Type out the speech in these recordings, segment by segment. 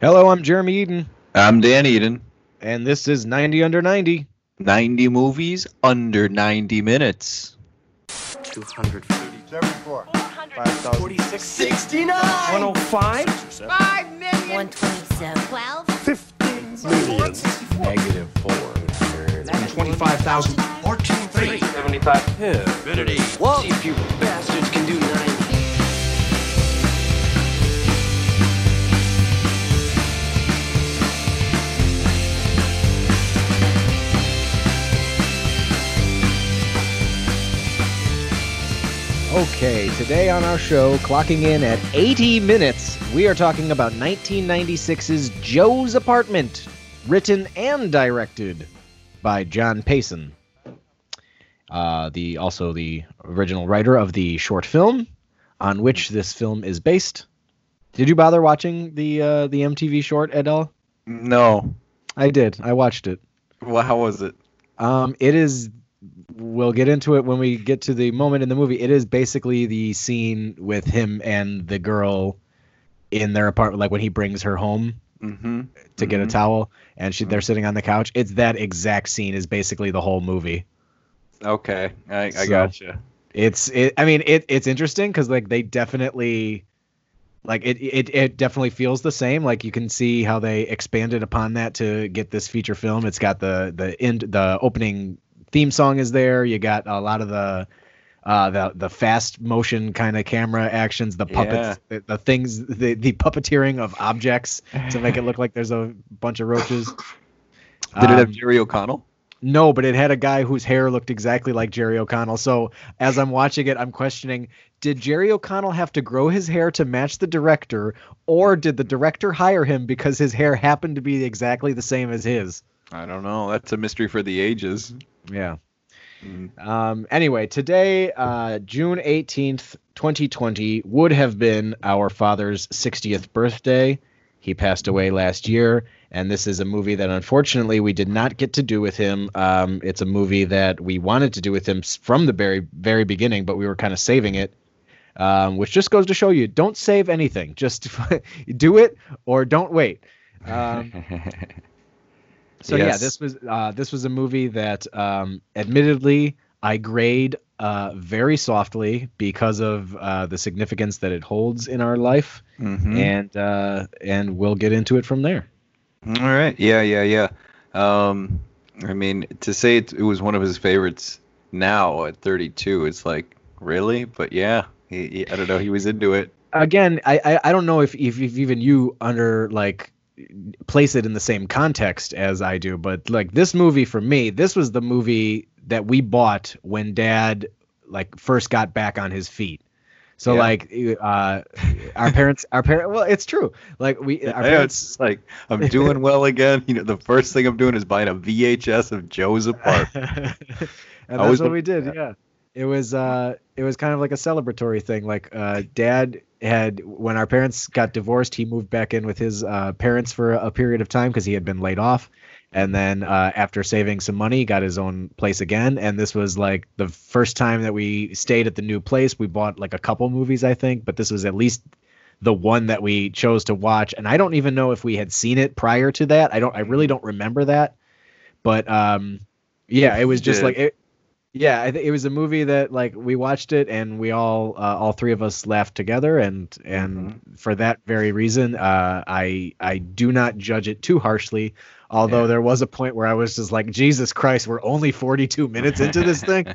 Hello, I'm Jeremy Eden, I'm Dan Eden. and this is 90 Under 90. 90 movies under 90 minutes. 240. 74. 46. 69. 105? 127. 12. Negative 4. 25,000. 14. 75. Infinity. Whoa. See if you bastards can do 90. Okay, today on our show, clocking in at 80 minutes, we are talking about 1996's Joe's Apartment, written and directed by John Payson. Uh, the also the original writer of the short film on which this film is based. Did you bother watching the uh, the MTV short at all? No. I did. I watched it. Well, how was it? Um, it is. We'll get into it when we get to the moment in the movie. It is basically the scene with him and the girl in their apartment, like when he brings her home Mm-hmm. to get a towel, and she they're sitting on the couch. It's that exact scene. Is basically the whole movie. Okay, I, I So- gotcha. It's. It, I mean, it. It's interesting because like they definitely. Like it, it, it definitely feels the same. Like you can see how they expanded upon that to get this feature film. It's got the the end, the opening theme song is there. You got a lot of the uh the the fast motion kind of camera actions the puppets the, the things the, the puppeteering of objects to make it look like there's a bunch of roaches Did it have Um, Jerry O'Connell? no but it had a guy whose hair looked exactly like jerry o'connell so as i'm watching it i'm questioning did jerry o'connell have to grow his hair to match the director or did the director hire him because his hair happened to be exactly the same as his I don't know. That's a mystery for the ages. Yeah Mm. Um, anyway, today, uh, June 18th, 2020, would have been our father's 60th birthday. He passed away last year, and this is a movie that unfortunately we did not get to do with him. Um, it's a movie that we wanted to do with him from the very, very beginning, but we were kind of saving it. Um, which just goes to show you don't save anything. Just do it or don't wait. So yeah, this was uh, this was a movie that, um, admittedly, I grade uh, very softly because of uh, the significance that it holds in our life, Mhm. and uh, and we'll get into it from there. All right. Yeah, yeah, yeah. Um, I mean, to say it, it was one of his favorites now at 32, it's like really, but yeah, he, he- I don't know. He was into it. Again, I I, I don't know if, if if even you under like place it in the same context as I do, but like this movie for me, this was the movie that we bought when Dad like first got back on his feet. So Yeah. like uh, our parents, our parent, well, it's true. Like we, our know, parents, it's like I'm doing well again. You know, the first thing I'm doing is buying a VHS of Joe's apartment. and I that's what we did. Yeah, it was uh, it was kind of like a celebratory thing. Like uh, Dad had when our parents got divorced, he moved back in with his uh, parents for a period of time because he had been laid off, and then uh, after saving some money, got his own place again. And this was like the first time that we stayed at the new place. We bought like a couple movies, I think, but this was at least the one that we chose to watch and i don't even know if we had seen it prior to that i don't i really don't remember that but um yeah it was just did. like it yeah I th- it was a movie that like we watched it and we all uh, all three of us laughed together and and for that very reason uh i i do not judge it too harshly although Yeah. there was a point where i was just like jesus christ we're only 42 minutes into this thing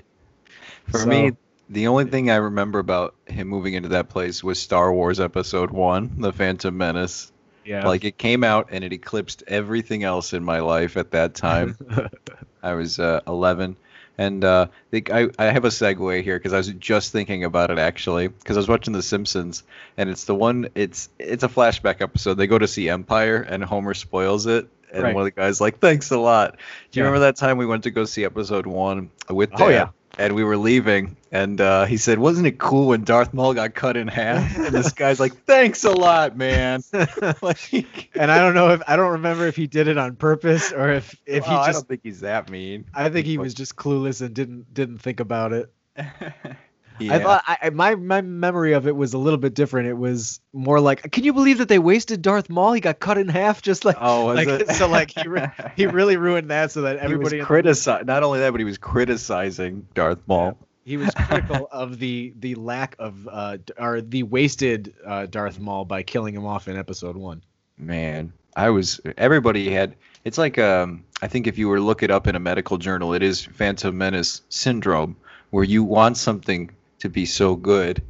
For So- me, the only thing I remember about him moving into that place was Star Wars Episode One, The Phantom Menace. yeah Like it came out and it eclipsed everything else in my life at that time. I was uh, 11. And uh, I, I, I have a segue here because I was just thinking about it actually because I was watching The Simpsons and it's the one it's it's a flashback episode. They go to see Empire and Homer spoils it and Right. one of the guys like thanks a lot. Do you Yeah. remember that time we went to go see episode one with Dad? Oh, yeah. And we were leaving, and uh, he said, "Wasn't it cool when Darth Maul got cut in half?" And this guy's like, "Thanks a lot, man." like, and I don't know if I don't remember if he did it on purpose or if if well, I don't think he's that mean. I think he was just clueless and didn't didn't think about it. I thought I, my my memory of it was a little bit different. It was more like, can you believe that they wasted Darth Maul? He got cut in half, just like Oh, was like it? so like he re- he really ruined that so that everybody was the- Not only that, but he was criticizing Darth Maul. he was critical of the the lack of uh or the wasted uh, Darth Maul by killing him off in Episode One. Man, I was. Everybody had. It's like um. I think if you were to look it up in a medical journal, it is Phantom Menace syndrome, where you want something to be so good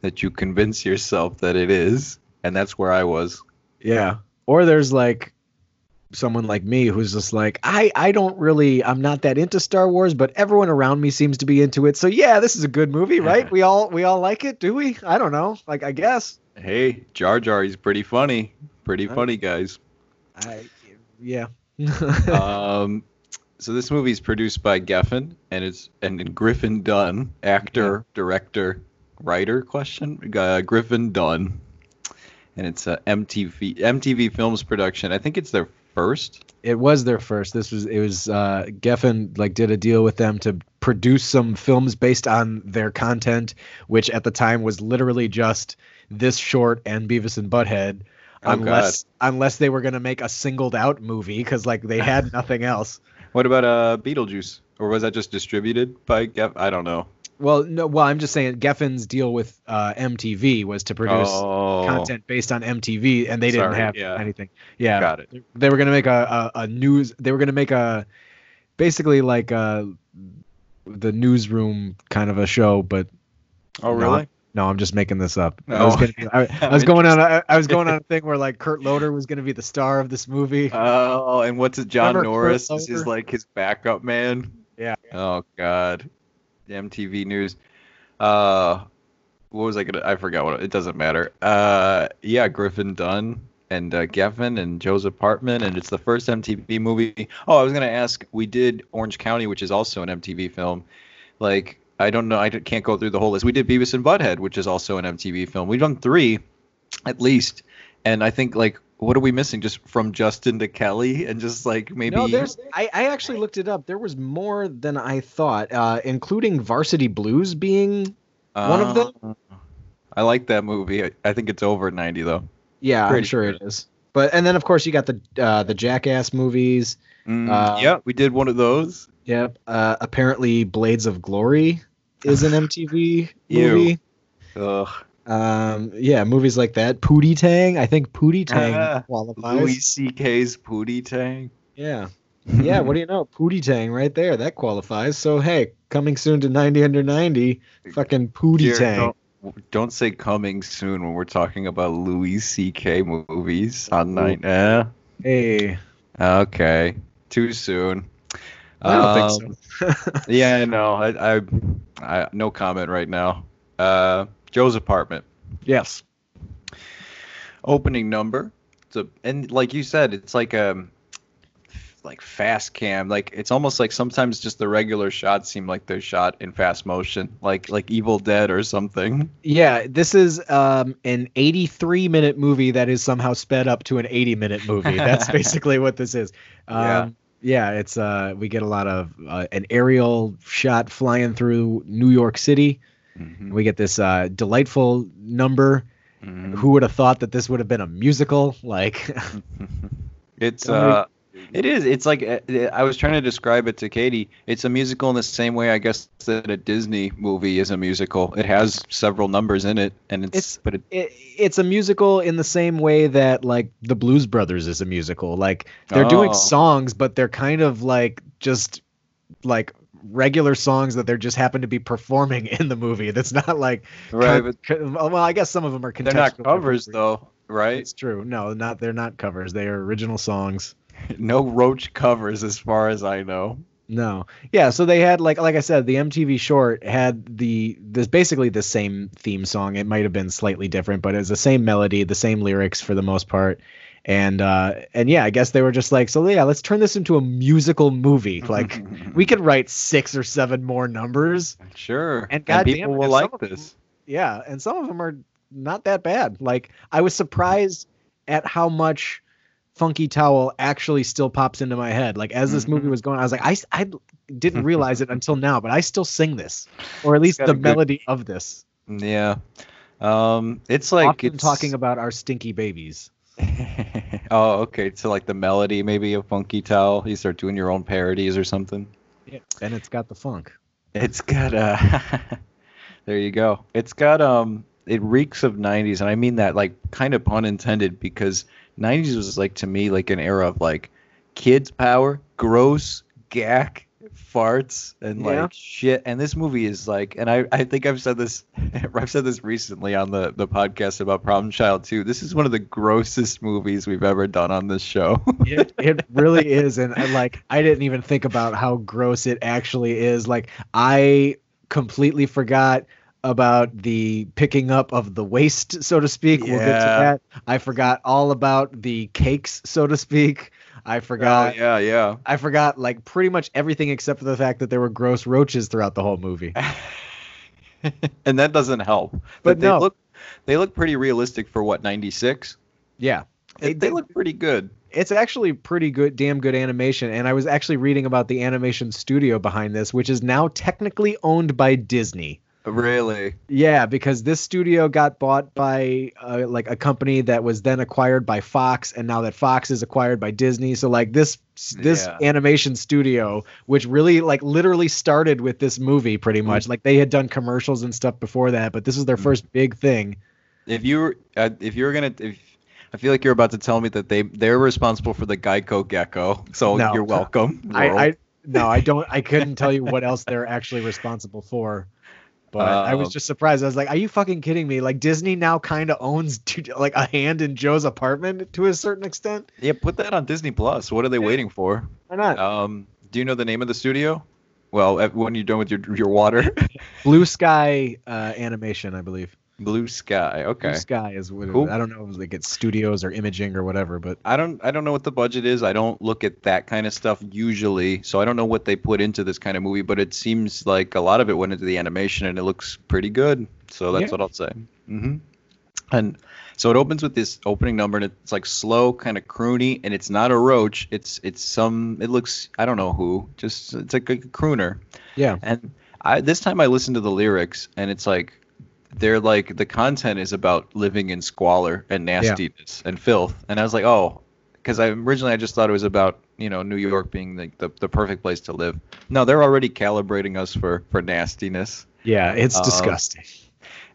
that you convince yourself that it is, and that's where I was. Yeah. Or there's like someone like me who's just like, I I don't really I'm not that into Star Wars, but everyone around me seems to be into it. So yeah, this is a good movie, right? we all we all like it, do we? I don't know. Like I guess. Hey, Jar Jar, he's pretty funny. Pretty funny, guys. I yeah. um, so this movie is produced by Geffen, and it's and Griffin Dunne, actor, director, writer. Question: uh, Griffin Dunne, and it's a MTV MTV Films production. I think it's their first. it was their first. This was it was uh Geffen like did a deal with them to produce some films based on their content, which at the time was literally just this short and Beavis and Butthead. Oh, unless unless they were gonna make a singled out movie because like they had nothing else. What about uh Beetlejuice? Or was that just distributed by Geff? I don't know. Well, no. Well, I'm just saying Geffen's deal with uh, MTV was to produce oh, content based on MTV, and they didn't have yeah. anything. Yeah, got it. they were gonna make a, a, a news. They were gonna make a basically like uh the newsroom kind of a show, but Oh, really? No, I'm just making this up. I was, be, I, I was going on. A, I was going on a thing where like Kurt Loder was gonna be the star of this movie. Oh, and what's it? John Remember Norris is his like his backup man. Yeah. Oh God, the MTV News. Uh, what was I gonna? I forgot what. It doesn't matter. Uh, yeah, Griffin Dunne and uh, Geffen and Joe's apartment, and it's the first MTV movie. Oh, I was gonna ask. We did Orange County, which is also an MTV film. Like, I don't know. I can't go through the whole list. We did Beavis and Butthead, which is also an MTV film. We've done three, at least. And I think like, what are we missing? Just from Justin to Kelly, and just like maybe. No, there's. I, I actually looked it up. There was more than I thought, uh, including Varsity Blues being. one of them? Uh, I like that movie. I, I think it's over 90 though. Yeah, I'm Pretty sure good. it is. But and then of course you got the uh, the Jackass movies. Mm, Uh, yeah, we did one of those. Yep. Uh, apparently, Blades of Glory is an MTV movie. Ugh. Um, yeah, movies like that. Pootie Tang. I think Pootie Tang Ah, qualifies. Louis C.K.'s Pootie Tang. Yeah. Yeah, what do you know? Pootie Tang right there. That qualifies. So hey, coming soon to 90 under 90, fucking Pootie Dear, Tang. Don't, don't say coming soon when we're talking about Louis C.K. movies on night. Eh? Hey, Okay. Too soon. I don't Um, think so. yeah, I know. I, I, I, no comment right now. Uh, Joe's apartment. yes. opening number. It's a, and like you said, it's like a like fast cam. Like it's almost like sometimes just the regular shots seem like they're shot in fast motion, like like Evil Dead or something. Yeah, this is um, an 83 minute movie that is somehow sped up to an 80 minute movie. That's basically what this is. Um, Yeah. it's uh, we get a lot of uh, an aerial shot flying through New York City. Mhm, We get this uh, delightful number. mhm. Who would have thought that this would have been a musical? Like, It's uh it is. It's like uh, I was trying to describe it to Katie. It's a musical in the same way, I guess, that a Disney movie is a musical. It has several numbers in it, and it's, It's- but it, it, it's a musical in the same way that like the Blues Brothers is a musical. Like they're doing Oh. songs, but they're kind of like just like regular songs that they're just happen to be performing in the movie. That's not like right. con- con- well, I guess some of them are they're not covers though, right? It's true. No, not they're not covers. They are original songs. No Roach covers, as far as I know. No. Yeah, so they had like like I said, the MTV short had the this basically the same theme song. It might have been slightly different, but it's the same melody, the same lyrics for the most part. And uh and yeah, I guess they were just like, so yeah, let's turn this into a musical movie. Like we could write six or seven more numbers. sure, And goddamn people it, will like of them- this. Yeah, and some of them are not that bad. Like I was surprised at how much funky towel actually still pops into my head. Like as this movie Mhm. was going, I was like, I, I didn't realize it until now, but I still sing this, or at least the good- melody of this. Yeah. Um, it's like Often it's talking about our stinky babies. oh, okay. So like the melody, maybe of Funky Towel. You start doing your own parodies or something. Yeah, and it's got the funk. It's got uh there you go. It's got um it reeks of 90s and I mean that like kind of pun intended because 90s was like to me like an era of like kids power, gross, gack, farts and like Yeah. shit and this movie is like and I I think I've said this I've said this recently on the the podcast about Problem Child 2. This is one of the grossest movies we've ever done on this show. It, it really is, and I, like I didn't even think about how gross it actually is. Like I completely forgot about the picking up of the waste, so to speak. We'll get to Yeah. that. I forgot all about the cakes, so to speak. I uh, forgot. Oh, yeah, yeah. I forgot like pretty much everything except for the fact that there were gross roaches throughout the whole movie. and that doesn't help. But they no. look they look pretty realistic for what 96. Yeah. They, they look pretty good. it's actually pretty good damn good animation and i was actually reading about the animation studio behind this which is now technically owned by disney Really? yeah because this studio got bought by uh, like a company that was then acquired by fox and now that fox is acquired by disney so like this this Yeah. animation studio which really like literally started with this movie pretty Mm-hmm. much like they had done commercials and stuff before that but this was their first big thing If you were uh, if you were gonna if I feel like you're about to tell me that they they're responsible for the Geico gecko. So No. you're welcome. I. I no, I don't. I couldn't tell you what else they're actually responsible for. But I was Um, just surprised. I was like, "Are you fucking kidding me? Like Disney now kind of owns like a hand in Joe's apartment to a certain extent. yeah, put that on Disney Plus. What are they waiting for? Why not? Um, do you know the name of the studio? Well, when you're done with your your water, Blue Sky uh, Animation, I believe. Blue Sky. Okay. Blue Sky is what it, Cool. I don't know if like it's studios or imaging or whatever, but I don't I don't know what the budget is. I don't look at that kind of stuff usually, so I don't know what they put into this kind of movie. But it seems like a lot of it went into the animation, and it looks pretty good. So that's Yeah. what I'll say. hmm And so it opens with this opening number, and it's like slow, kind of croony, and it's not a roach. It's it's some. It looks I don't know who. Just it's like a crooner. yeah, And I this time I listened to the lyrics, and it's like they're like the content is about living in squalor and nastiness and filth. And I was like, oh, because I originally I just thought it was about you know New York being the, the, the perfect place to live. No, they're already calibrating us for for nastiness. yeah, it's Uh, disgusting.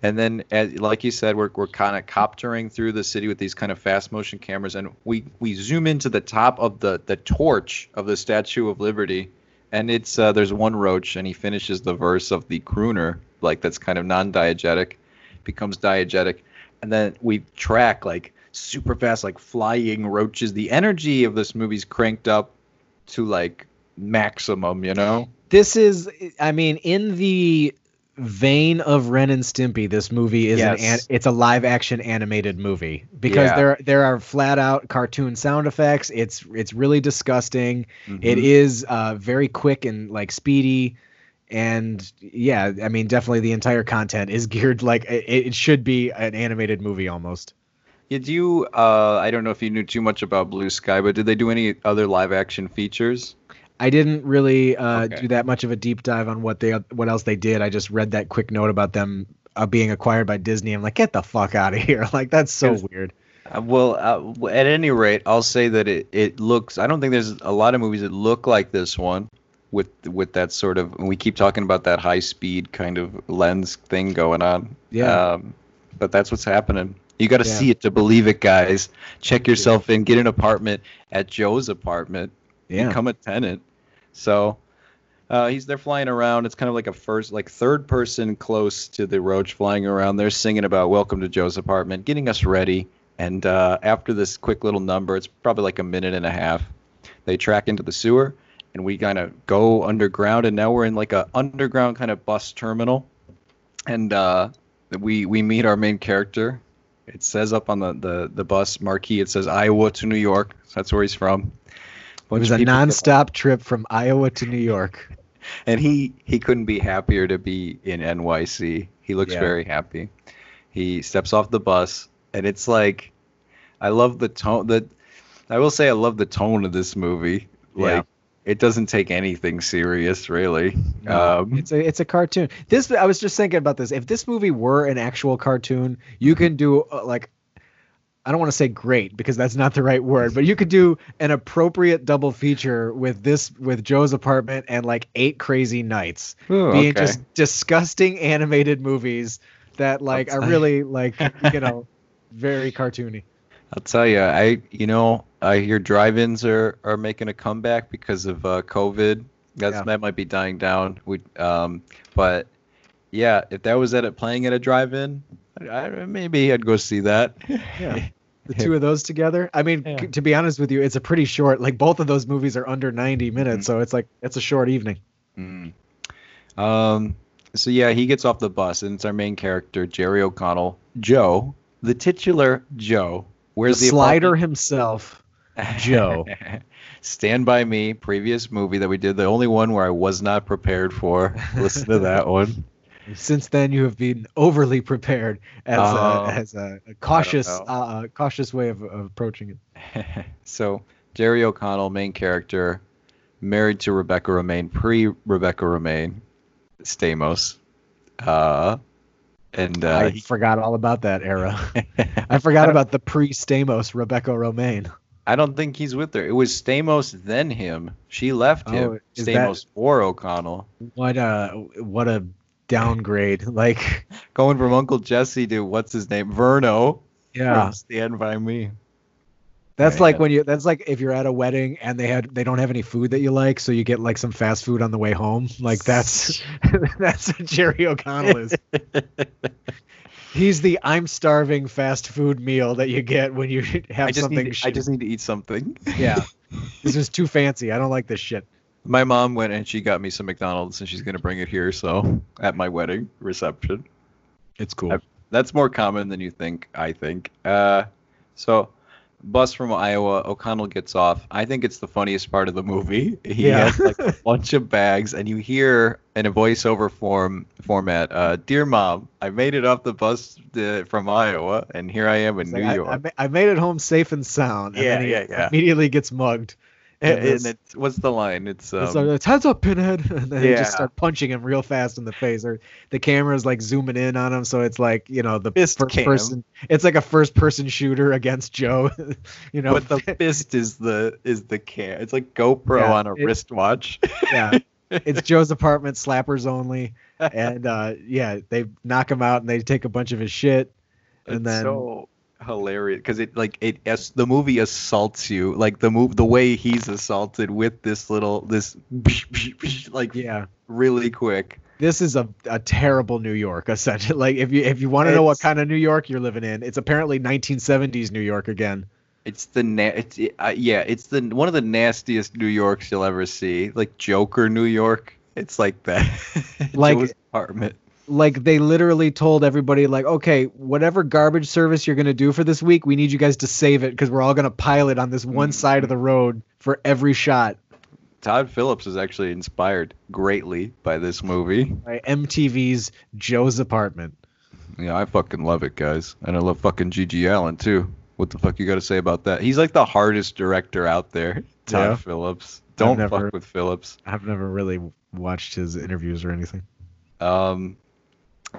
And then, as, like you said, we're, we're kind of coptering through the city with these kind of fast motion cameras, and we, we zoom into the top of the, the torch of the Statue of Liberty, and it's uh, there's one roach, and he finishes the verse of the crooner, like that's kind of non-diegetic, becomes diegetic, and then we track like super fast, like flying roaches. The energy of this movie's cranked up to like maximum, you know? this is i mean in the vein of ren and stimpy this movie is an, an it's a live action animated movie because Yeah. there there are flat out cartoon sound effects it's it's really disgusting It Mhm. is uh very quick and like speedy and yeah i mean definitely the entire content is geared like it, it should be an animated movie almost Yeah, do you? Uh, I don't know if you knew too much about Blue Sky, but did they do any other live action features? I didn't really uh, Okay. do that much of a deep dive on what they what else they did. I just read that quick note about them uh, being acquired by Disney. I'm like, get the fuck out of here! Like that's so weird. Uh, well, uh, at any rate, I'll say that it, it looks. I don't think there's a lot of movies that look like this one, with with that sort of. We keep talking about that high speed kind of lens thing going on. Yeah. Um, but that's what's happening. You got to Yeah. see it to believe it, guys. Check yourself in. Get an apartment at Joe's apartment. Yeah. become a tenant. So uh, he's there flying around. It's kind of like a first, like third person close to the roach flying around. They're singing about "Welcome to Joe's apartment," getting us ready. And uh, after this quick little number, it's probably like a minute and a half. They track into the sewer, and we kind of go underground. And now we're in like a underground kind of bus terminal, and uh, we we meet our main character. It says up on the, the, the bus marquee, it says Iowa to New York. So that's where he's from. It was a nonstop trip from Iowa to New York. and he he couldn't be happier to be in NYC. He looks Yeah. very happy. He steps off the bus, and it's like, I love the tone. that I will say I love the tone of this movie. Like Yeah. It doesn't take anything serious, really. No, Um, it's a it's a cartoon. This I was just thinking about this. If this movie were an actual cartoon, you can do uh, like I don't want to say great because that's not the right word, but you could do an appropriate double feature with this with Joe's apartment and like eight crazy nights Ooh, being okay. just disgusting animated movies that like are really like you know very cartoony. I'll tell you, I you know I hear drive-ins are are making a comeback because of uh, COVID. That's Yeah. that might be dying down. We um, but yeah, if that was at a, playing at a drive-in, I, I, maybe I'd go see that. Yeah. The two of those together. I mean, Yeah. c- to be honest with you, it's a pretty short. Like both of those movies are under 90 minutes, so it's like it's a short evening. Mm. Um. So yeah, he gets off the bus, and it's our main character, Jerry O'Connell, Joe, the titular Joe. Where's the the, slider apartment? himself, Joe. Stand by Me, previous movie that we did, the only one where I was not prepared for. Listen to that one. Since then, you have been overly prepared as Oh. a, as a, a cautious uh, uh, cautious way of, of approaching it. so Jerry O'Connell, main character, married to Rebecca Romijn, pre Rebecca Romijn, Stamos. Uh, and uh, I forgot all about that era. I forgot about the pre Stamos Rebecca Romijn. I don't think he's with her. It was Stamos, then him. She left Oh, him. is that- Stamos for O'Connell. What a what a downgrade! Like Going from Uncle Jesse to what's his name? Verno. yeah, Stand by Me. That's like Man. when you that's like if you're at a wedding and they had they don't have any food that you like, so you get like some fast food on the way home. Like that's that's what Jerry O'Connell is. He's the I'm starving fast food meal that you get when you have I just something need. I just need to eat something. yeah. This is too fancy. I don't like this shit. My mom went and she got me some McDonald's and she's gonna bring it here. So at my wedding reception, It's cool. I- that's more common than you think. I think. Uh, so bus from Iowa. O'Connell gets off. I think it's the funniest part of the movie. He Yeah. has like a bunch of bags, and you hear in a voiceover form format, uh, "Dear mom, I made it off the bus uh, from Iowa, and here I am in It's New like, York." I, I made it home safe and sound. And Yeah, he yeah, yeah. Immediately gets mugged. And, and it's what's the line? It's um, It's like, it's heads up, Pinhead, and then they just start punching him real fast in the face. Or the camera's like zooming in on him, so it's like you know the Fist first cam. person. It's like a first person shooter against Joe. you know, but the fist is the is the cam. It's like GoPro Yeah, on a it- wristwatch. yeah, it's Joe's apartment, slappers only, and uh, yeah, they knock him out and they take a bunch of his shit, and it's then so hilarious because it like it as the movie assaults you like the move the way he's assaulted with this little this like yeah. really quick. This is a, a terrible New York, essentially. Like if you if you want to know what kind of New York you're living in, it's apparently 1970s New York again. It's the na- it's uh, yeah it's the one of the nastiest New Yorks you'll ever see like Joker New York. It's like that. Like- apartment. Like they literally told everybody like okay whatever garbage service you're going to do for this week we need you guys to save it because we're all going to pile it on this one side of the road for every shot Todd Phillips is actually inspired greatly by this movie. by mtv's joe's apartment Yeah, I fucking love it, guys, and I love fucking G.G. Allin too. What the fuck you got to say about that? He's like the hardest director out there. Todd Yeah. Phillips. Don't never- fuck with Phillips. i've never really watched his interviews or anything Um,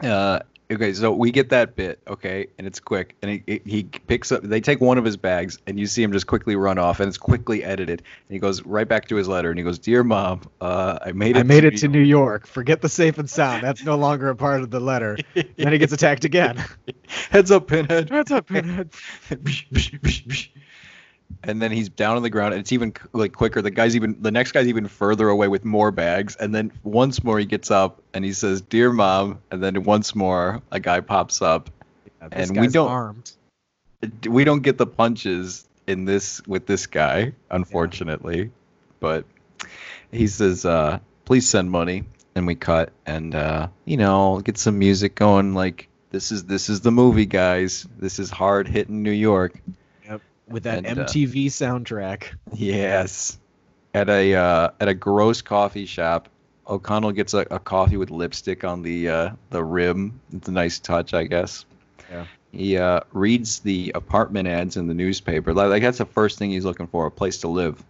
uh, okay, so we get that bit, okay, and it's quick, and he, he he picks up. They take one of his bags, and you see him just quickly run off, and it's quickly edited. And he goes right back to his letter, and he goes, "Dear mom, uh, I made it. i made it New to new york forget the safe and sound that's no longer a part of the letter then he gets attacked again Heads up, Pinhead. What's up, Pinhead? and then he's down on the ground and it's even like quicker. The guy's even the next guy's even further away with more bags and then once more he gets up and he says dear mom and then once more a guy pops up. This And we don't- armed. we don't get the punches in this with this guy unfortunately. But he says uh please send money and we cut and uh you know get some music going like this is this is the movie guys. This is hard hitting new york with that And, uh, mtv soundtrack Yes. At a uh, at a gross coffee shop, O'Connell gets a, a coffee with lipstick on the uh, the rim. It's a nice touch, I guess. Yeah. he uh, reads the apartment ads in the newspaper. Like, like that's the first thing he's looking for, a place to live.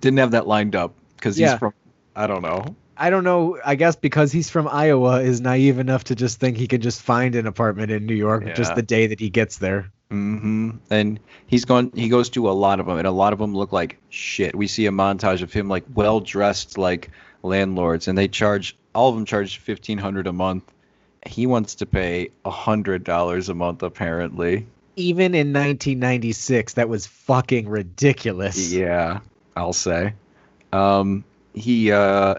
Didn't have that lined up because Yeah. he's from I don't know. I don't know. I guess because he's from Iowa, is naive enough to just think he could just find an apartment in New York just the day that he gets there. Hmm And he's gone. He goes to a lot of them, and a lot of them look like shit. We see a montage of him like well dressed like landlords, and they charge all of them charge fifteen hundred a month. He wants to pay a hundred dollars a month apparently. Even in 1996, that was fucking ridiculous. Yeah, I'll say. Um, he uh,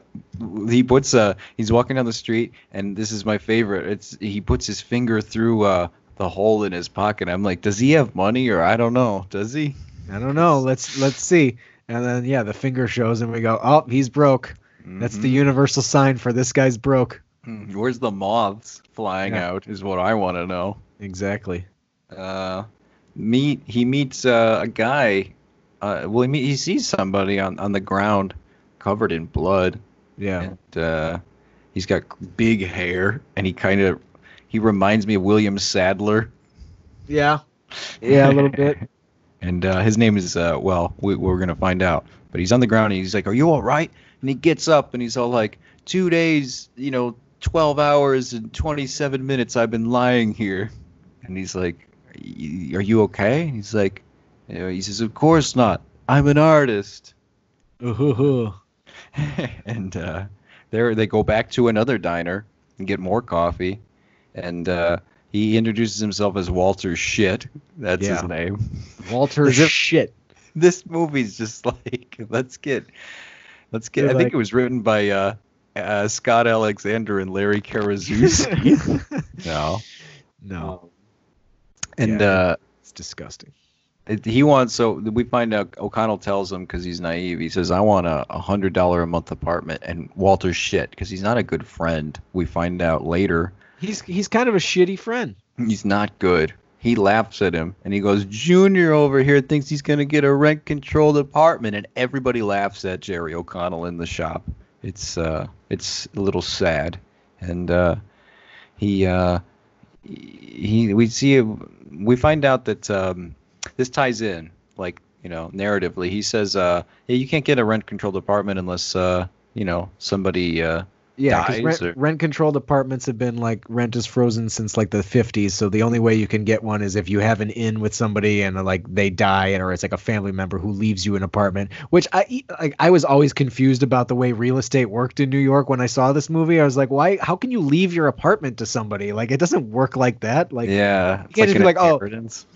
he puts uh, he's walking down the street, and this is my favorite. It's he puts his finger through uh the hole in his pocket. I'm like, does he have money or I don't know? Does he? I don't know. Let's let's see. And then yeah, the finger shows, and we go, oh, he's broke. That's the Mhm. universal sign for this guy's broke. Mm, Where's the moths flying Yeah. out? Is what I want to know. Exactly. Uh, meet he meets uh, a guy. Uh, well, he, meet, he sees somebody on on the ground, covered in blood. Yeah. and uh, he's got big hair, and he kind of he reminds me of William Sadler, Yeah. Yeah, a little bit. and uh, his name is uh, well, we, we're gonna find out. But he's on the ground, and he's like, "Are you all right?" And he gets up, and he's all like, two days, you know, twelve hours and twenty-seven minutes. I've been lying here," and he's like, "Are you okay?" And he's like, you know, he says, "Of course not. I'm an artist." And uh, there they go back to another diner and get more coffee, and uh, he introduces himself as Walter Shit. That's Yeah. his name. Walter shit. This movie's just like let's get, let's get. They're I think like- it was written by uh, uh, Scott Alexander and Larry Karaszewski. no, no, and Yeah. uh, it's disgusting. it- he wants so we find out O'Connell tells him because he's naive. He says, "I want a, a hundred dollar a month apartment," and Walter's shit because he's not a good friend. We find out later He's he's kind of a shitty friend. he's not good. He laughs at him and he goes, "Junior over here thinks he's gonna get a rent controlled apartment," and everybody laughs at Jerry O'Connell in the shop. It's uh, it's a little sad, and uh, he uh, he we see we find out that um, this ties in like you know narratively. He says, uh, "Yeah, you can't get a rent controlled apartment unless uh, you know somebody uh, Yeah, dies rent, or- rent controlled apartments have been like rent is frozen since like the 50s. So the only way you can get one is if you have an in with somebody and like they die, and or it's like a family member who leaves you an apartment. Which I like, I was always confused about the way real estate worked in New York when I saw this movie. I was like, why? How can you leave your apartment to somebody? Like it doesn't work like that. Like yeah, it's can't just be like, "Oh.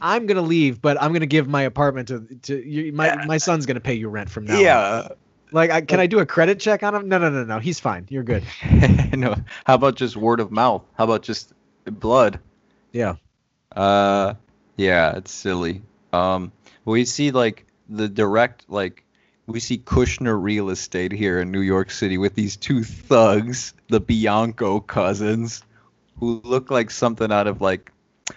I'm gonna leave, but I'm gonna give my apartment to to you, my my son's gonna pay you rent from now. on." Like, I, can I do a credit check on him? No, no, no, no. He's fine. You're good. no. How about just word of mouth? How about just blood? Yeah. Uh, yeah, it's silly. Um, we see like the direct like we see Kushner real estate here in New York City with these two thugs, the Bianco cousins, who look like something out of like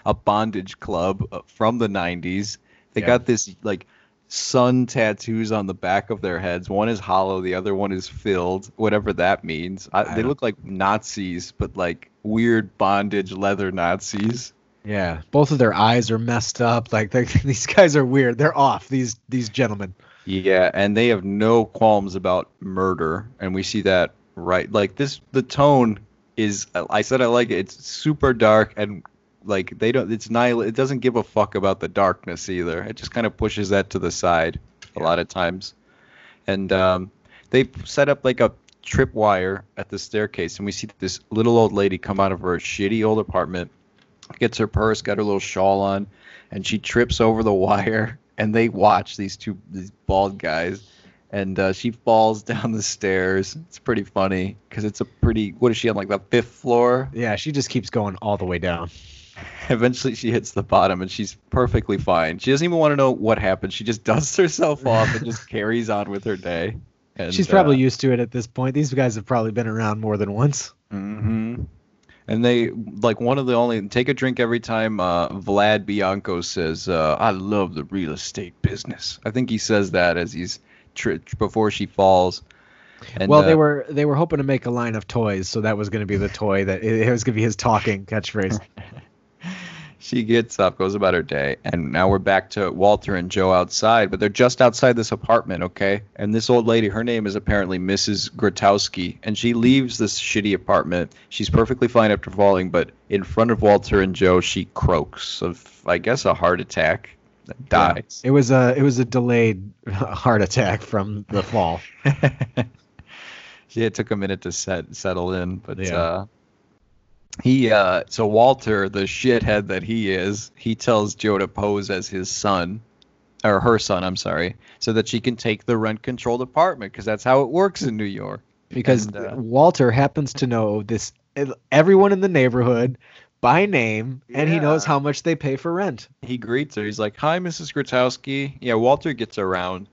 a bondage club uh, from the 90s. They Yeah. got this like sun tattoos on the back of their heads. One is hollow, the other one is filled, whatever that means. I, I they look like Nazis, but like weird bondage leather Nazis. Yeah, both of their eyes are messed up. Like these guys are weird. They're off. These these gentlemen. Yeah, and they have no qualms about murder, and we see that right. Like this, the tone is. I said I like it. It's super dark and like they don't. It's nihil. It doesn't give a fuck about the darkness either. It just kind of pushes that to the side a lot of times, and um, they set up like a tripwire at the staircase, and we see this little old lady come out of her shitty old apartment, gets her purse, got her little shawl on, and she trips over the wire. And they watch these two these bald guys, and uh, she falls down the stairs. It's pretty funny because it's a pretty. What is she on like the fifth floor? Yeah, she just keeps going all the way down. Eventually, she hits the bottom, and she's perfectly fine. She doesn't even want to know what happened. She just dusts herself off and just carries on with her day. And, She's probably uh, used to it at this point. These guys have probably been around more than once. hmm And they like one of the only take a drink every time uh, Vlad Bianco says, uh, "I love the real estate business." I think he says that as he's tri- before she falls. And, well, they uh, were they were hoping to make a line of toys, so that was going to be the toy that it, it was going to be his talking catchphrase. she gets up, goes about her day, and now we're back to Walter and Joe outside, but they're just outside this apartment, okay? And this old lady, her name is apparently Mrs. Grotowski, and she leaves this shitty apartment. She's perfectly fine after falling, but in front of Walter and Joe, she croaks of, I guess, a heart attack. Dies. It was a it was a delayed heart attack from the fall. yeah, it took a minute to set settle in, but Yeah. uh, he uh, so Walter, the shithead that he is, he tells Joe to pose as his son, or her son, I'm sorry, so that she can take the rent-controlled apartment because that's how it works in New York. because And, uh, Walter happens to know this everyone in the neighborhood by name and he knows how much they pay for rent. He greets her. He's like, "Hi, Mrs. Grotowski." Yeah, Walter gets around,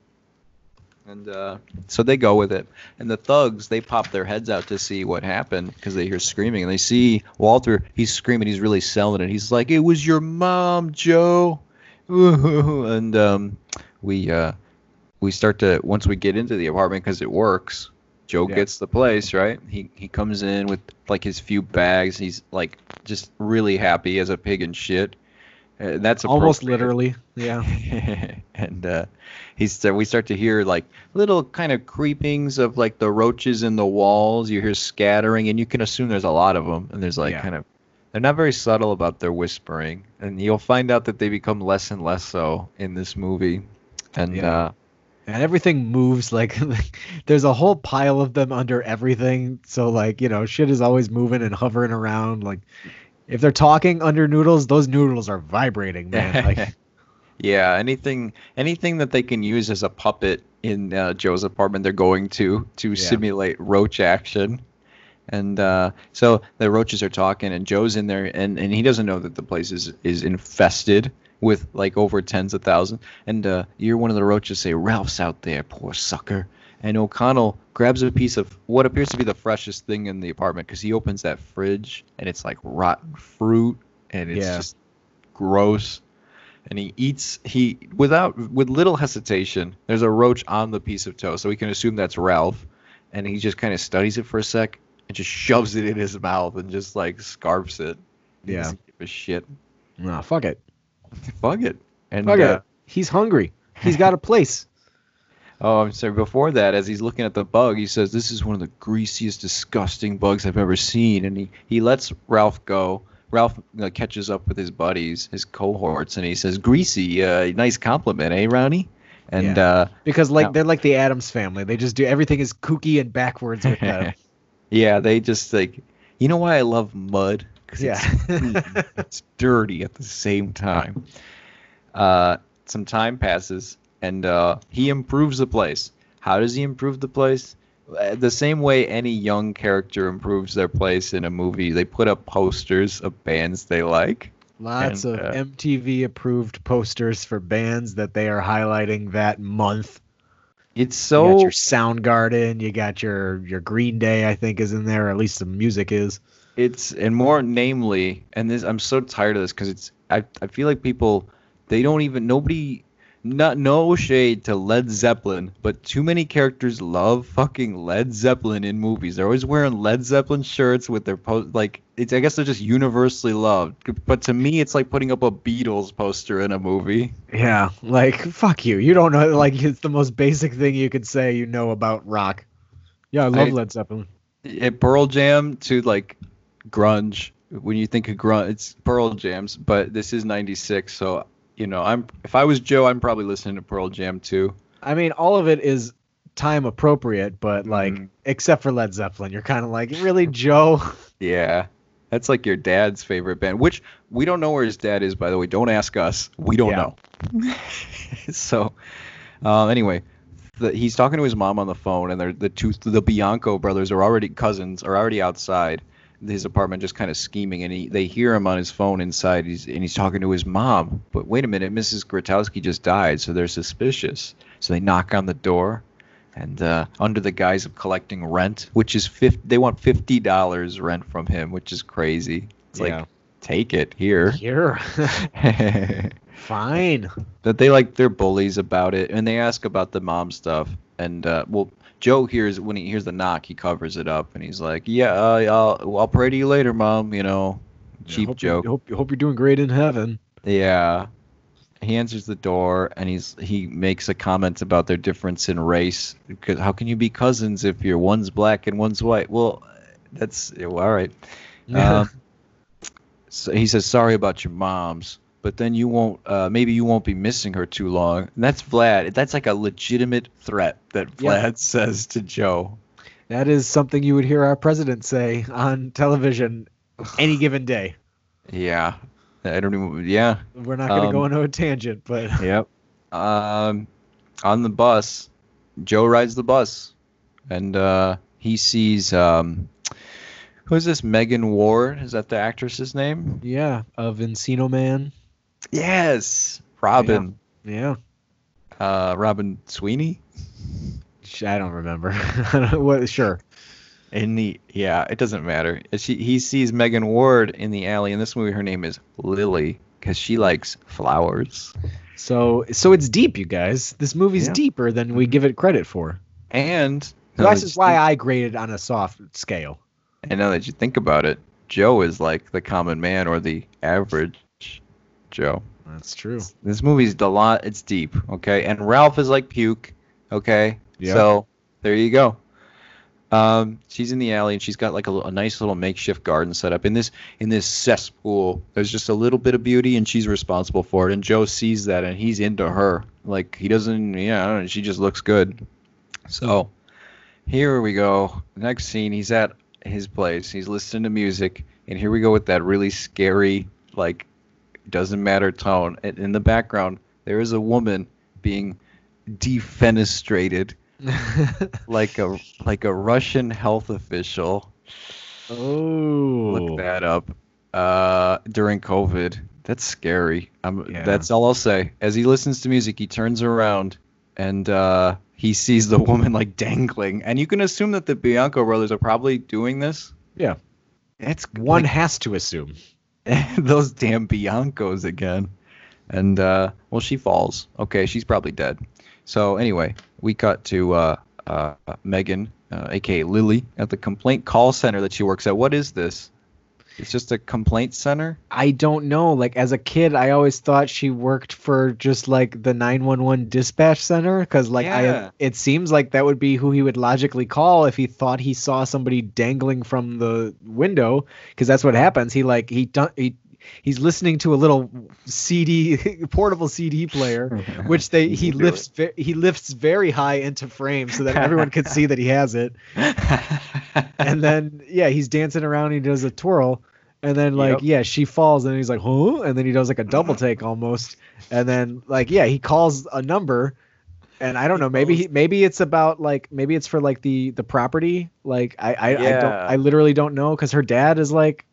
and uh, so they go with it. And the thugs they pop their heads out to see what happened because they hear screaming, and they see Walter. He's screaming. He's really selling it. He's like, "It was your mom, Joe," and um, we uh, we start to once we get into the apartment because it works. Joe Yeah. gets the place right. He he comes in with like his few bags. He's like just really happy as a pig in shit. Uh, that's Almost literally. Yeah. and uh, he's we start to hear like little kind of creepings of like the roaches in the walls. You hear scattering, and you can assume there's a lot of them. And there's like Yeah. kind of they're not very subtle about their whispering, and you'll find out that they become less and less so in this movie. And Yeah. uh, and everything moves like there's a whole pile of them under everything so like you know shit is always moving and hovering around like if they're talking under noodles those noodles are vibrating man like yeah, anything anything that they can use as a puppet in uh, Joe's apartment, they're going to to Yeah. simulate roach action. And uh, so the roaches are talking, and Joe's in there, and, and he doesn't know that the place is, is infested with like over tens of thousands. And uh, you're one of the roaches say, "Ralph's out there, poor sucker." And O'Connell grabs a piece of what appears to be the freshest thing in the apartment because he opens that fridge, and it's like rotten fruit, and it's Yeah. just gross. And he eats he without with little hesitation there's a roach on the piece of toast so we can assume that's ralph and he just kind of studies it for a sec and just shoves it in his mouth and just like scarfs it. He Yeah. give a shit. Nah, fuck it. Fuck it. And fuck uh, it he's hungry. He's got a place oh i'm sorry before that as he's looking at the bug he says this is one of the greasiest disgusting bugs i've ever seen and he he lets ralph go Ralph uh, catches up with his buddies, his cohorts, and he says, "Greasy, uh, nice compliment, eh, Ronnie?" And Yeah. uh, because like Now- they're like the addams family they just do everything is kooky and backwards with them yeah, they just like, you know why I love mud? 'Cause yeah it's, it's dirty at the same time. Uh, some time passes, and uh, he improves the place. How does he improve the place? Uh, The same way any young character improves their place in a movie, they put up posters of bands they like. Lots And, of uh, MTV approved posters for bands that they are highlighting that month. It's you got so your Soundgarden, you got your your Green Day, I think is in there, or at least the music is. it's and more namely and this i'm so tired of this because it's I, I feel like people they don't even nobody not no shade to led zeppelin but too many characters love fucking led zeppelin in movies they're always wearing led zeppelin shirts with their post like it's i guess they're just universally loved but to me it's like putting up a beatles poster in a movie Yeah, like fuck you. You don't know like it's the most basic thing you could say you know about rock. Yeah, I love I- Led Zeppelin. at Pearl Jam to like grunge. When you think of grunge, it's Pearl Jams, but this is '96, so you know, I'm if I was Joe, I'm probably listening to Pearl Jam too. I mean, all of it is time appropriate, but like Mhm. except for Led Zeppelin, you're kind of like, really, Joe? Yeah, that's like your dad's favorite band, which we don't know where his dad is, by the way. Don't ask us. We don't Yeah. know. so, um, anyway, the, he's talking to his mom on the phone, and they're, the two the Bianco brothers are already cousins are already outside his apartment, just kind of scheming, and he, they hear him on his phone inside. He's and he's talking to his mom. But wait a minute, Mrs. Grotowski just died, so they're suspicious. So they knock on the door. And uh, under the guise of collecting rent, which is 50, they want fifty dollars rent from him, which is crazy. It's Yeah. like, take it here. Here, fine. that they like they're bullies about it and they ask about the mom stuff and uh well joe hears when he hears the knock he covers it up and he's like yeah uh, I'll, i'll pray to you later mom you know cheap hope joke. You, hope, hope you're doing great in heaven. Yeah. He answers the door and he's he makes a comment about their difference in race. Because how can you be cousins if you're one's black and one's white? Well, that's well, all right. Um, so he says sorry about your moms, but then you won't. Uh, maybe you won't be missing her too long. And that's Vlad. That's like a legitimate threat that Vlad Yeah. says to Joe. That is something you would hear our president say on television any given day. Yeah. I don't even. Yeah. We're not going to Um, go into a tangent, but Yep. Um, on the bus, Joe rides the bus, and uh, he sees um, who's this? Megan Ward. Is that the actress's name? yeah, of Encino Man. Yes, Robin. Yeah, Uh, Robin Sweeney. I don't remember. I don't know what? Sure. In the yeah, it doesn't matter. She he sees Megan Ward in the alley. In this movie, her name is Lily because she likes flowers. So, so it's deep, you guys. This movie's Yeah. deeper than we give it credit for. And This is why I graded on a soft scale. And now that you think about it, Joe is like the common man or the average Joe. That's true. This movie's a lot. It's deep, okay. And Ralph is like puke, okay. Yeah. So there you go. Um, she's in the alley and she's got like a, a nice little makeshift garden set up in this in this cesspool. There's just a little bit of beauty and she's responsible for it. And Joe sees that and he's into her. Like he doesn't, yeah, I don't know, she just looks good. So here we go. Next scene, he's at his place. He's listening to music, and here we go with that really scary, like, doesn't matter tone. And in the background, there is a woman being defenestrated like a like a Russian health official. oh. Look that up. Uh, during COVID, that's scary. I'm, Yeah. That's all I'll say. As he listens to music, he turns around and uh, he sees the woman like dangling, and you can assume that the Bianco brothers are probably doing this. Yeah. It's One like, has to assume. those damn Biancos again. And uh, well, she falls. Okay, she's probably dead. So anyway, we cut to uh, uh, Megan, uh, aka Lily, at the complaint call center that she works at. What is this? It's just a complaint center. I don't know. Like as a kid, I always thought she worked for just like the 911 dispatch center because like Yeah. I it seems like that would be who he would logically call if he thought he saw somebody dangling from the window because that's what happens. He like he done he he's listening to a little CD portable CD player which they he lifts ve- he lifts very high into frame so that everyone can see that he has it and then yeah, he's dancing around. He does a twirl, and then like Yep. yeah, she falls, and he's like, huh? And then he does like a double take almost, and then like yeah, he calls a number, and I don't know, maybe he, maybe it's about like maybe it's for like the the property. Like I I, I don't I literally don't know because her dad is like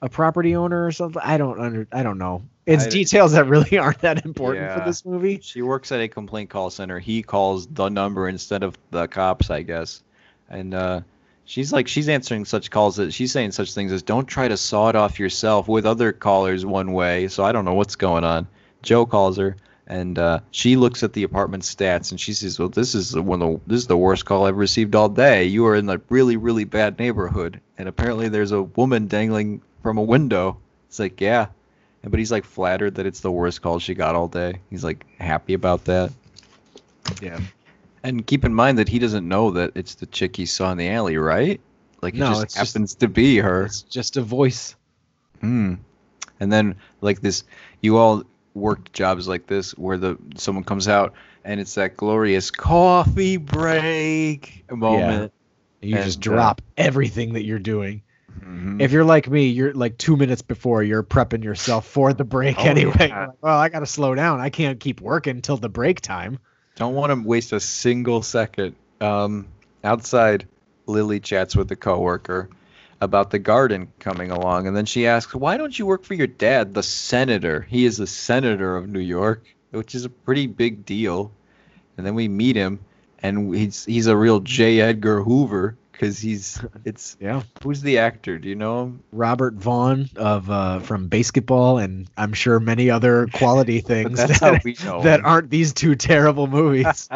a property owner or something. I don't under I don't know. It's I- details that really aren't that important for this movie. she works at a complaint call center. He calls the number instead of the cops, I guess. And uh, she's like, she's answering such calls that she's saying such things as, "Don't try to saw it off yourself." With other callers one way, so I don't know what's going on. Joe calls her, and uh, she looks at the apartment stats, and she says, "Well, this is one. Of the, this is the worst call I've received all day. You are in a really, really bad neighborhood, and apparently there's a woman dangling from a window." It's like, yeah, but he's like flattered that it's the worst call she got all day. He's like happy about that. Yeah. And keep in mind that he doesn't know that it's the chick he saw in the alley, right? Like it No, just it's just- happens to be her. It's just a voice. Hmm. And then like this, you all worked jobs like this where the someone comes out and it's that glorious coffee break moment. Yeah. You And, just uh, drop everything that you're doing. Mhm. If you're like me, you're like two minutes before you're prepping yourself for the break Oh, anyway. yeah. Like, well, I gotta slow down. I can't keep working till the break time. Don't want to waste a single second. Um, outside, Lily chats with a coworker about the garden coming along, and then she asks, "Why don't you work for your dad, the senator? He is the senator of New York, which is a pretty big deal." And then we meet him, and he's he's a real J. Edgar Hoover because he's it's Yeah. who's the actor? Do you know him? Robert Vaughn of uh, from BASEketball and I'm sure many other quality things that, that aren't these two terrible movies.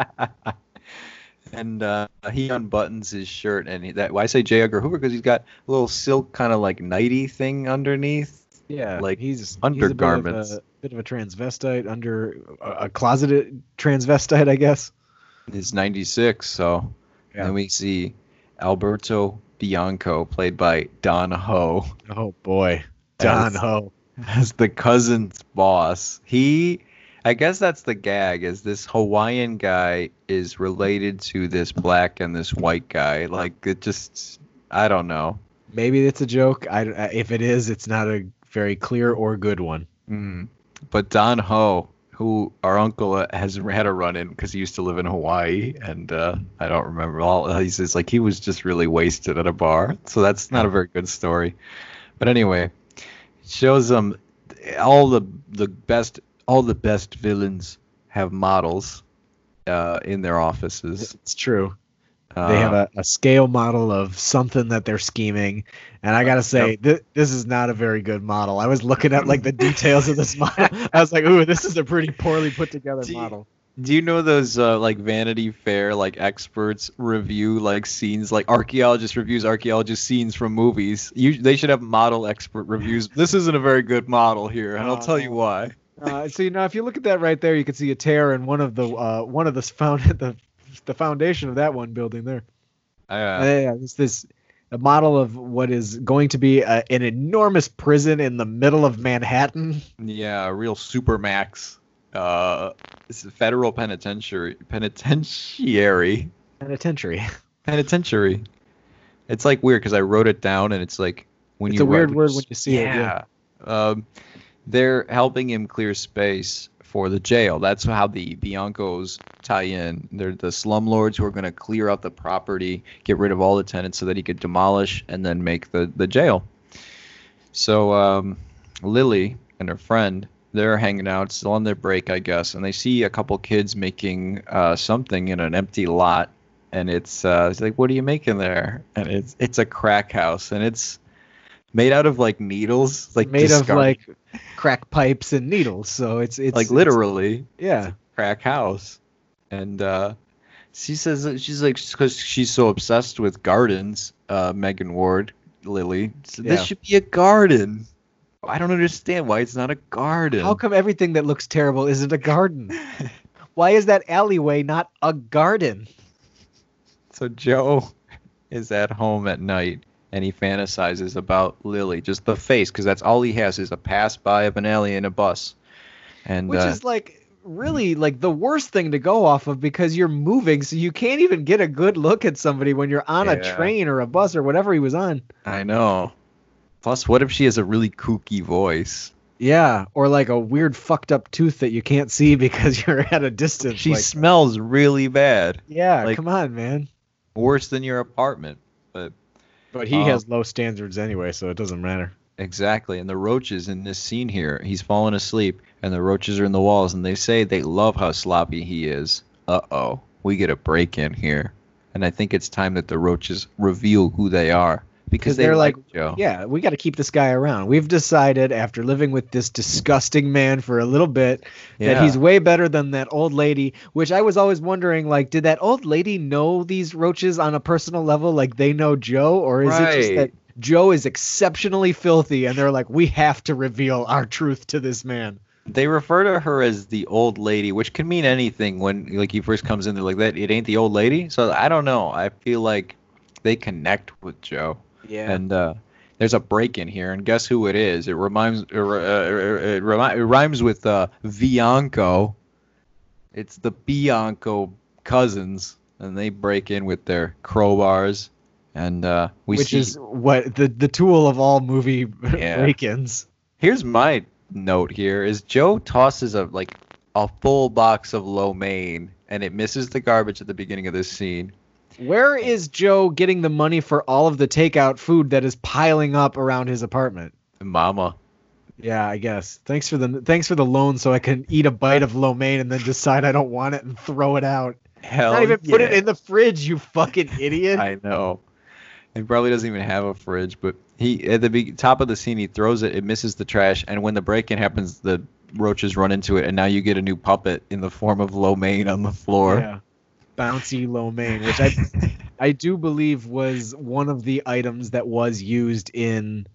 and uh, he unbuttons his shirt, and he, that why I say J. Edgar Hoover because he's got a little silk kind of like nighty thing underneath, Yeah, like he's he's undergarments. a bit, of a, bit of a transvestite under a, a closeted transvestite, I guess. He's 96, so Yeah. then we see Alberto Bianco, played by Don Ho, Oh boy, Don As- Ho. as the cousin's boss. He, I guess that's the gag, is this Hawaiian guy is related to this black and this white guy. Like, it just, I don't know. Maybe it's a joke. I if it is, it's not a very clear or good one. Mm. But Don Ho, who our uncle has had a run in because he used to live in Hawaii, and uh, I don't remember all. He says like he was just really wasted at a bar, so that's not a very good story. But anyway, shows them all the the best all the best villains have models uh, in their offices. It's true. Uh, They have a, a scale model of something that they're scheming, and I gotta say, thi- this is not a very good model. I was looking at like the details of this model. I was like, "Ooh, this is a pretty poorly put together Do you- model." Do you know those uh, like Vanity Fair like experts review like scenes like archaeologist reviews archaeologist scenes from movies? You they should have model expert reviews. This isn't a very good model here, and I'll tell you Oh. why. Uh, so you know, if you look at that right there, you can see a tear in one of the uh, one of the found the the foundation of that one building there. Uh, yeah, it's this a model of what is going to be a, an enormous prison in the middle of Manhattan. yeah, a real supermax. Uh, it's a federal penitentiary. Penitentiary. Penitentiary. Penitentiary. It's like weird because I wrote it down and it's like when It's you a weird word when you see it, yeah. Um, they're helping him clear space for the jail. That's how the Biancos tie in. They're the slumlords who are going to clear out the property, get rid of all the tenants so that he could demolish and then make the, the jail. So um, Lily and her friend, they're hanging out, still on their break, I guess, and they see a couple kids making uh, something in an empty lot. And it's, uh, it's like, what are you making there? And it's it's a crack house, and it's made out of like needles, like made of like crack pipes and needles. So it's it's like it's- literally yeah. crack house and uh she says she's like because she's so obsessed with gardens uh megan ward lily so Yeah. this should be a garden i don't understand why it's not a garden How come everything that looks terrible isn't a garden? Why is that alleyway not a garden? so joe is at home at night and he fantasizes about lily just the face because that's all he has is a pass by of an alien in a bus and Which uh, is like really like the worst thing to go off of because you're moving so you can't even get a good look at somebody when you're on a train or a bus or whatever he was on. i know plus what if she has a really kooky voice Yeah, or like a weird fucked up tooth that you can't see because you're at a distance. she like, smells really bad yeah, like- come on, man. worse than your apartment. But he Um, has low standards anyway, so it doesn't matter. exactly, and the roaches in this scene here, he's fallen asleep, and the roaches are in the walls, and they say they love how sloppy he is. Uh oh, we get a break in here, and I think it's time that the roaches reveal who they are because they they're like, Joe. Yeah, we got to keep this guy around. We've decided after living with this disgusting man for a little bit that he's way better than that old lady, which I was always wondering like did that old lady know these roaches on a personal level like they know Joe or is it just that Joe is exceptionally filthy and they're like we have to reveal our truth to this man. They refer to her as the old lady, which can mean anything when like he first comes in. They're like that. It ain't the old lady. So I don't know. I feel like they connect with Joe. Yeah. and uh, there's a break in here, and guess who it is? It reminds uh, uh, it, remi- it rhymes with uh, Bianco. It's the Bianco cousins, and they break in with their crowbars, and uh, we which see. is what the the tool of all movie Yeah. break-ins. Here's my note. Here is Joe tosses a like a full box of lo mein, and it misses the garbage at the beginning of this scene. Where is Joe getting the money for all of the takeout food that is piling up around his apartment? Mama. Yeah, I guess. Thanks for the thanks for the loan so I can eat a bite of lo mein and then decide I don't want it and throw it out. Hell Not even put it in the fridge, you fucking idiot. I know. He probably doesn't even have a fridge, but he at the be- top of the scene he throws it, it misses the trash, and when the break-in happens, the roaches run into it, and now you get a new puppet in the form of lo mein on the floor. Yeah. Bouncy lo mein, which I I do believe was one of the items that was used in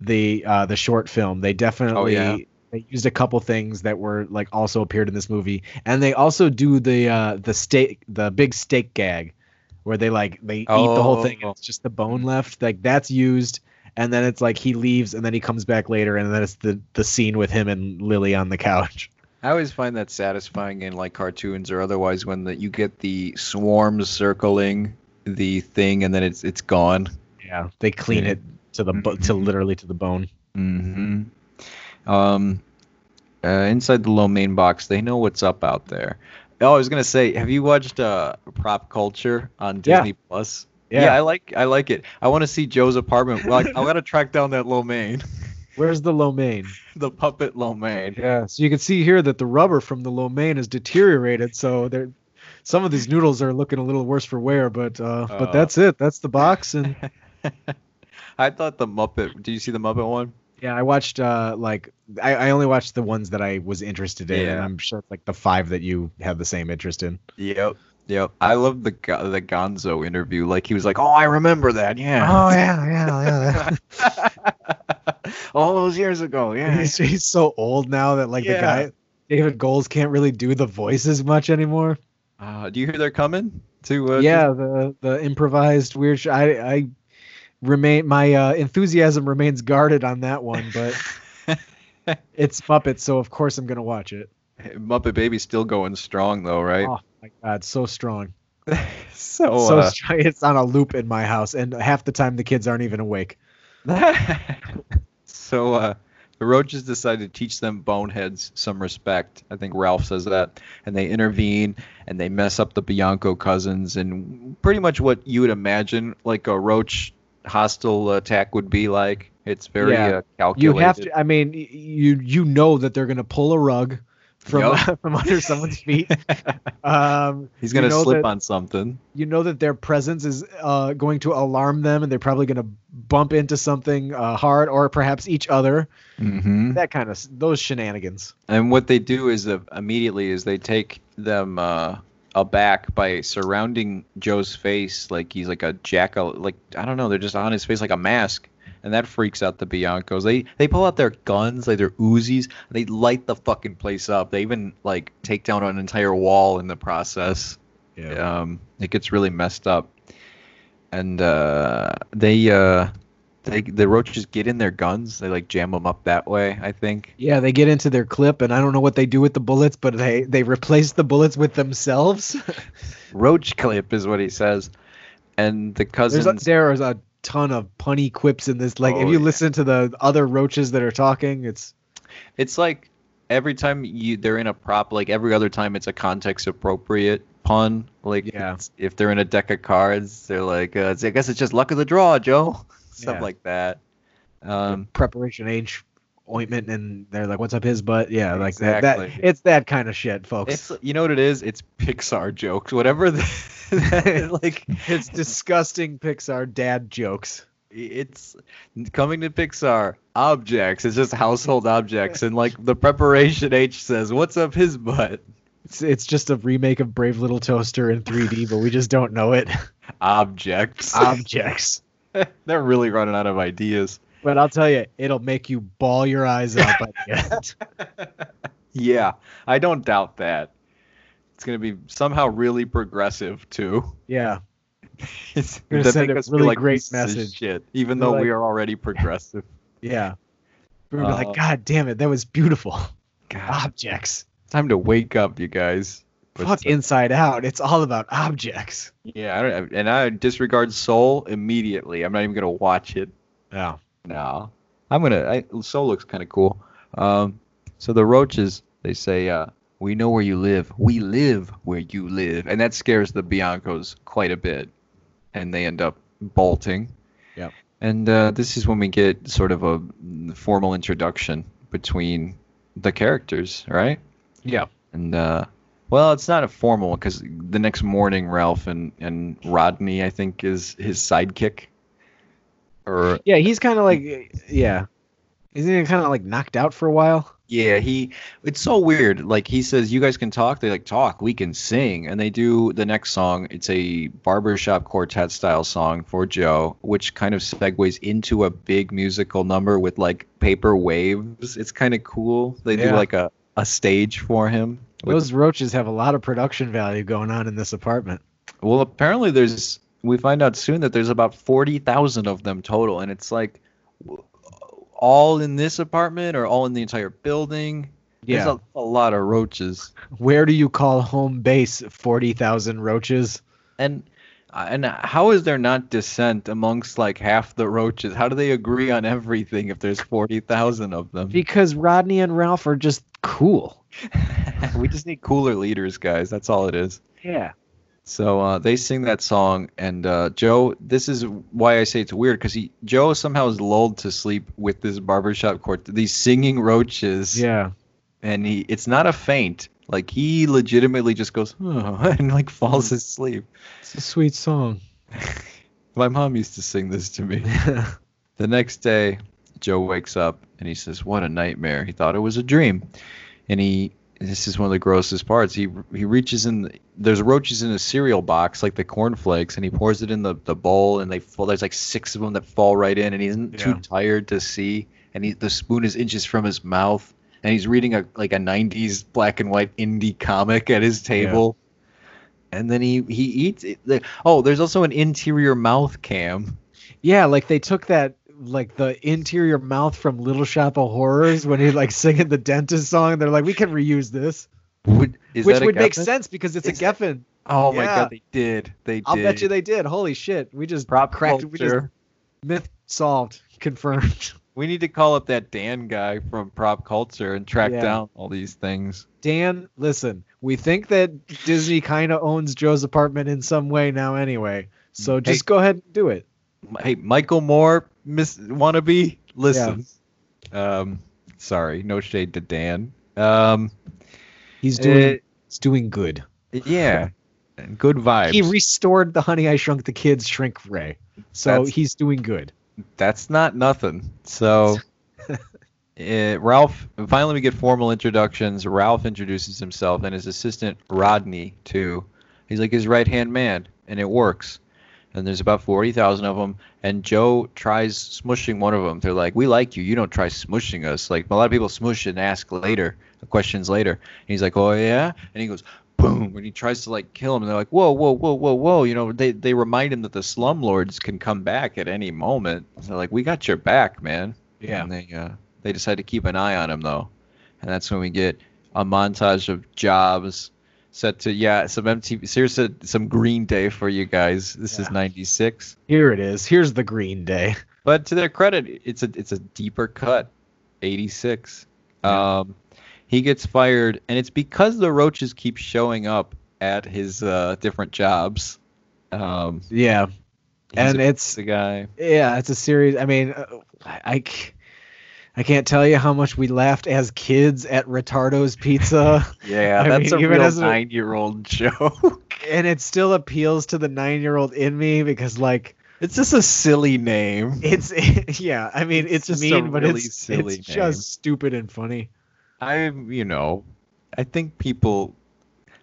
the uh, the short film. They definitely yeah. they used a couple things that were like also appeared in this movie, and they also do the uh, the steak the big steak gag, where they like they eat the whole thing and Oh. it's just the bone left. Like that's used, and then it's like he leaves and then he comes back later, and then it's the the scene with him and Lily on the couch. I always find that satisfying in like cartoons or otherwise when the, you get the swarms circling the thing and then it's it's gone. Yeah, they clean it to the bo- to Mhm. literally to the bone. Mm-hmm. Um, uh, inside the lo mein box, they know what's up out there. Oh, I was gonna say, have you watched uh, Prop Culture on Yeah. Disney Plus? Yeah. yeah. I like I like it. I want to see Joe's apartment. Like, I gotta track down that lo mein, Where's the lo mein? the puppet lo mein. Yeah, so you can see here that the rubber from the lo mein is deteriorated. So there, some of these noodles are looking a little worse for wear. But uh, Uh. but that's it. That's the box. And I thought the Muppet. Do you see the Muppet one? yeah, I watched uh like I, I only watched the ones that I was interested in, and Yeah. I'm sure it's like the five that you have the same interest in. Yep. Yep. I love the the Gonzo interview. Like he was like, "Oh, I remember that. Yeah. Oh yeah, yeah, yeah. All those years ago. Yeah. he's, he's so old now that like the guy David Goelz can't really do the voices much anymore. Uh, do you hear they're coming to? Uh, yeah, the the improvised weird. Sh- I I remain my uh, enthusiasm remains guarded on that one, but it's Muppet, so of course I'm gonna watch it. Muppet Baby's still going strong though, right? Oh my god, so strong, so, so uh, strong. It's on a loop in my house, and half the time the kids aren't even awake. So uh, the roaches decide to teach them boneheads some respect. I think Ralph says that, and they intervene and they mess up the Bianco cousins, and pretty much what you would imagine like a roach hostile attack would be like. It's very Yeah. uh, You have to. I mean, you you know that they're gonna pull a rug from from under someone's feet. Um, He's gonna know slip that- on something. you know that their presence is uh, going to alarm them, and they're probably going to bump into something uh, hard, or perhaps each other. Mm-hmm. That kind of those shenanigans. And what they do is uh, immediately is they take them uh, aback by surrounding Joe's face like he's like a jackal. Like I don't know, they're just on his face like a mask, and that freaks out the Biancos. They they pull out their guns, like their Uzis. They light the fucking place up. They even like take down an entire wall in the process. Um, it gets really messed up, and uh, they uh, they the roaches get in their guns. They like jam them up that way. I think. Yeah, they get into their clip, and I don't know what they do with the bullets, but they they replace the bullets with themselves. roach clip is what he says and the There's cousins a, there is a ton of punny quips in this. Like, if Oh, you yeah. listen to the other roaches that are talking, it's it's like every time you they're in a prop like every other time it's a context appropriate pun like Yeah. if they're in a deck of cards they're like uh, i guess it's just luck of the draw joe stuff Yeah. like that um preparation H ointment, and they're like, "What's up his butt?" Yeah, like that. That it's that kind of shit, folks. it's you know what it is it's pixar jokes whatever the, like it's disgusting Pixar dad jokes. it's coming to Pixar objects. It's just household objects, and like the preparation H says, "What's up his butt?" It's it's just a remake of Brave Little Toaster in 3D, but we just don't know it. Objects. Objects. They're really running out of ideas. But I'll tell you, it'll make you ball your eyes out by the end. Yeah, I don't doubt that. It's gonna be somehow really progressive too. Yeah. It's Gonna send a really like great message. Shit, even They're though like- we are already progressive. Yeah. We were Uh, like, God damn it, that was beautiful. God, Objects. time to wake up, you guys. But, Fuck Inside Out. It's all about objects. Yeah, I don't, and I disregard Soul immediately. I'm not even gonna watch it. Yeah. No, I'm gonna. I, Soul looks kind of cool. Um, so the roaches, they say, uh, "We know where you live. We live where you live," and that scares the Biancos quite a bit, and they end up bolting. Yeah. And uh, this is when we get sort of a formal introduction between the characters, right? Yeah. And uh, well, it's not a formal one because the next morning, Ralph and and Rodney, I think, is his sidekick. Or Yeah, he's kind of like, yeah. Isn't he kind of like knocked out for a while? Yeah, he. It's so weird. Like he says, you guys can talk. They like talk. We can sing, and they do the next song. It's a barbershop quartet style song for Joe, which kind of segues into a big musical number with like paper waves. It's kind of cool. They do like a a stage for him. Those roaches have a lot of production value going on in this apartment. well, apparently there's. We find out soon that there's about forty thousand of them total, and it's like all in this apartment or all in the entire building. There's Yeah. a, a lot of roaches. Where do you call home base 40,000 roaches? And uh, and how is there not dissent amongst like half the roaches? How do they agree on everything if there's forty thousand of them? Because Rodney and Ralph are just cool. we just need cooler leaders, guys. That's all it is. Yeah. So uh, they sing that song, and uh, Joe. This is why I say it's weird because he Joe somehow is lulled to sleep with this barbershop court. These singing roaches. Yeah. And he, it's not a faint. Like he legitimately just goes "Oh," and like falls asleep. It's a sweet song. My mom used to sing this to me. The next day, Joe wakes up and he says, "What a nightmare!" He thought it was a dream, and he. This is one of the grossest parts. He he reaches in. The, there's roaches in a cereal box, like the cornflakes, and he pours it in the, the bowl, and they fall. There's like six of them that fall right in, and he's isn't too tired to see, and he the spoon is inches from his mouth, and he's reading a like a '90s black and white indie comic at his table, and then he he eats it. Oh, there's also an interior mouth cam. yeah, like they took that like the interior mouth from Little Shop of Horrors when he like singing the dentist song. They're like, we can reuse this, Would, which would make sense because it's Is a Geffen. Oh my god, they did. They. I'll bet you they did. Holy shit, we just prop cracked. We just culture. myth solved, confirmed. We need to call up that Dan guy from Prop Culture and track Yeah. down all these things. Dan, listen, we think that Disney kind of owns Joe's apartment in some way now, anyway. So mm, just Hey. go ahead and do it. Hey, Michael Moore, Miss Wannabe, listen. Um, sorry, no shade to Dan. Um, He's doing. uh, he's doing good. yeah, and good vibes. He restored the Honey I Shrunk the Kids shrink ray, so That's- he's doing good. That's not nothing. So, uh, Ralph. Finally, we get formal introductions. Ralph introduces himself and his assistant Rodney too. He's like his right hand man, and it works. And there's about forty thousand of them. And Joe tries smushing one of them. They're like, "We like you. You don't try smushing us." Like a lot of people smush and ask later, questions later. And he's like, "Oh yeah," and he goes. Boom! And he tries to like kill him, and they're like, "Whoa, whoa, whoa, whoa, whoa!" You know, they they remind him that the slumlords can come back at any moment. So like, "We got your back, man." Yeah. And they uh, they decide to keep an eye on him though, and that's when we get a montage of jobs set to yeah some MTV. Here's a, some Green Day for you guys. This is '96. Here it is. Here's the Green Day. But to their credit, it's a it's a deeper cut, 86. Yeah. Um, he gets fired, and it's because the roaches keep showing up at his uh, different jobs. Um, Yeah, and a- it's the guy. yeah, it's a series. I mean, I, I, I I can't tell you how much we laughed as kids at Retardo's Pizza, Yeah, I that's mean, a real nine-year-old joke. and it still appeals to the nine-year-old in me because like it's just a silly name. it's yeah. I mean, It's it's, mean, but really it's silly it's just stupid and funny. I'm, you know, I think people.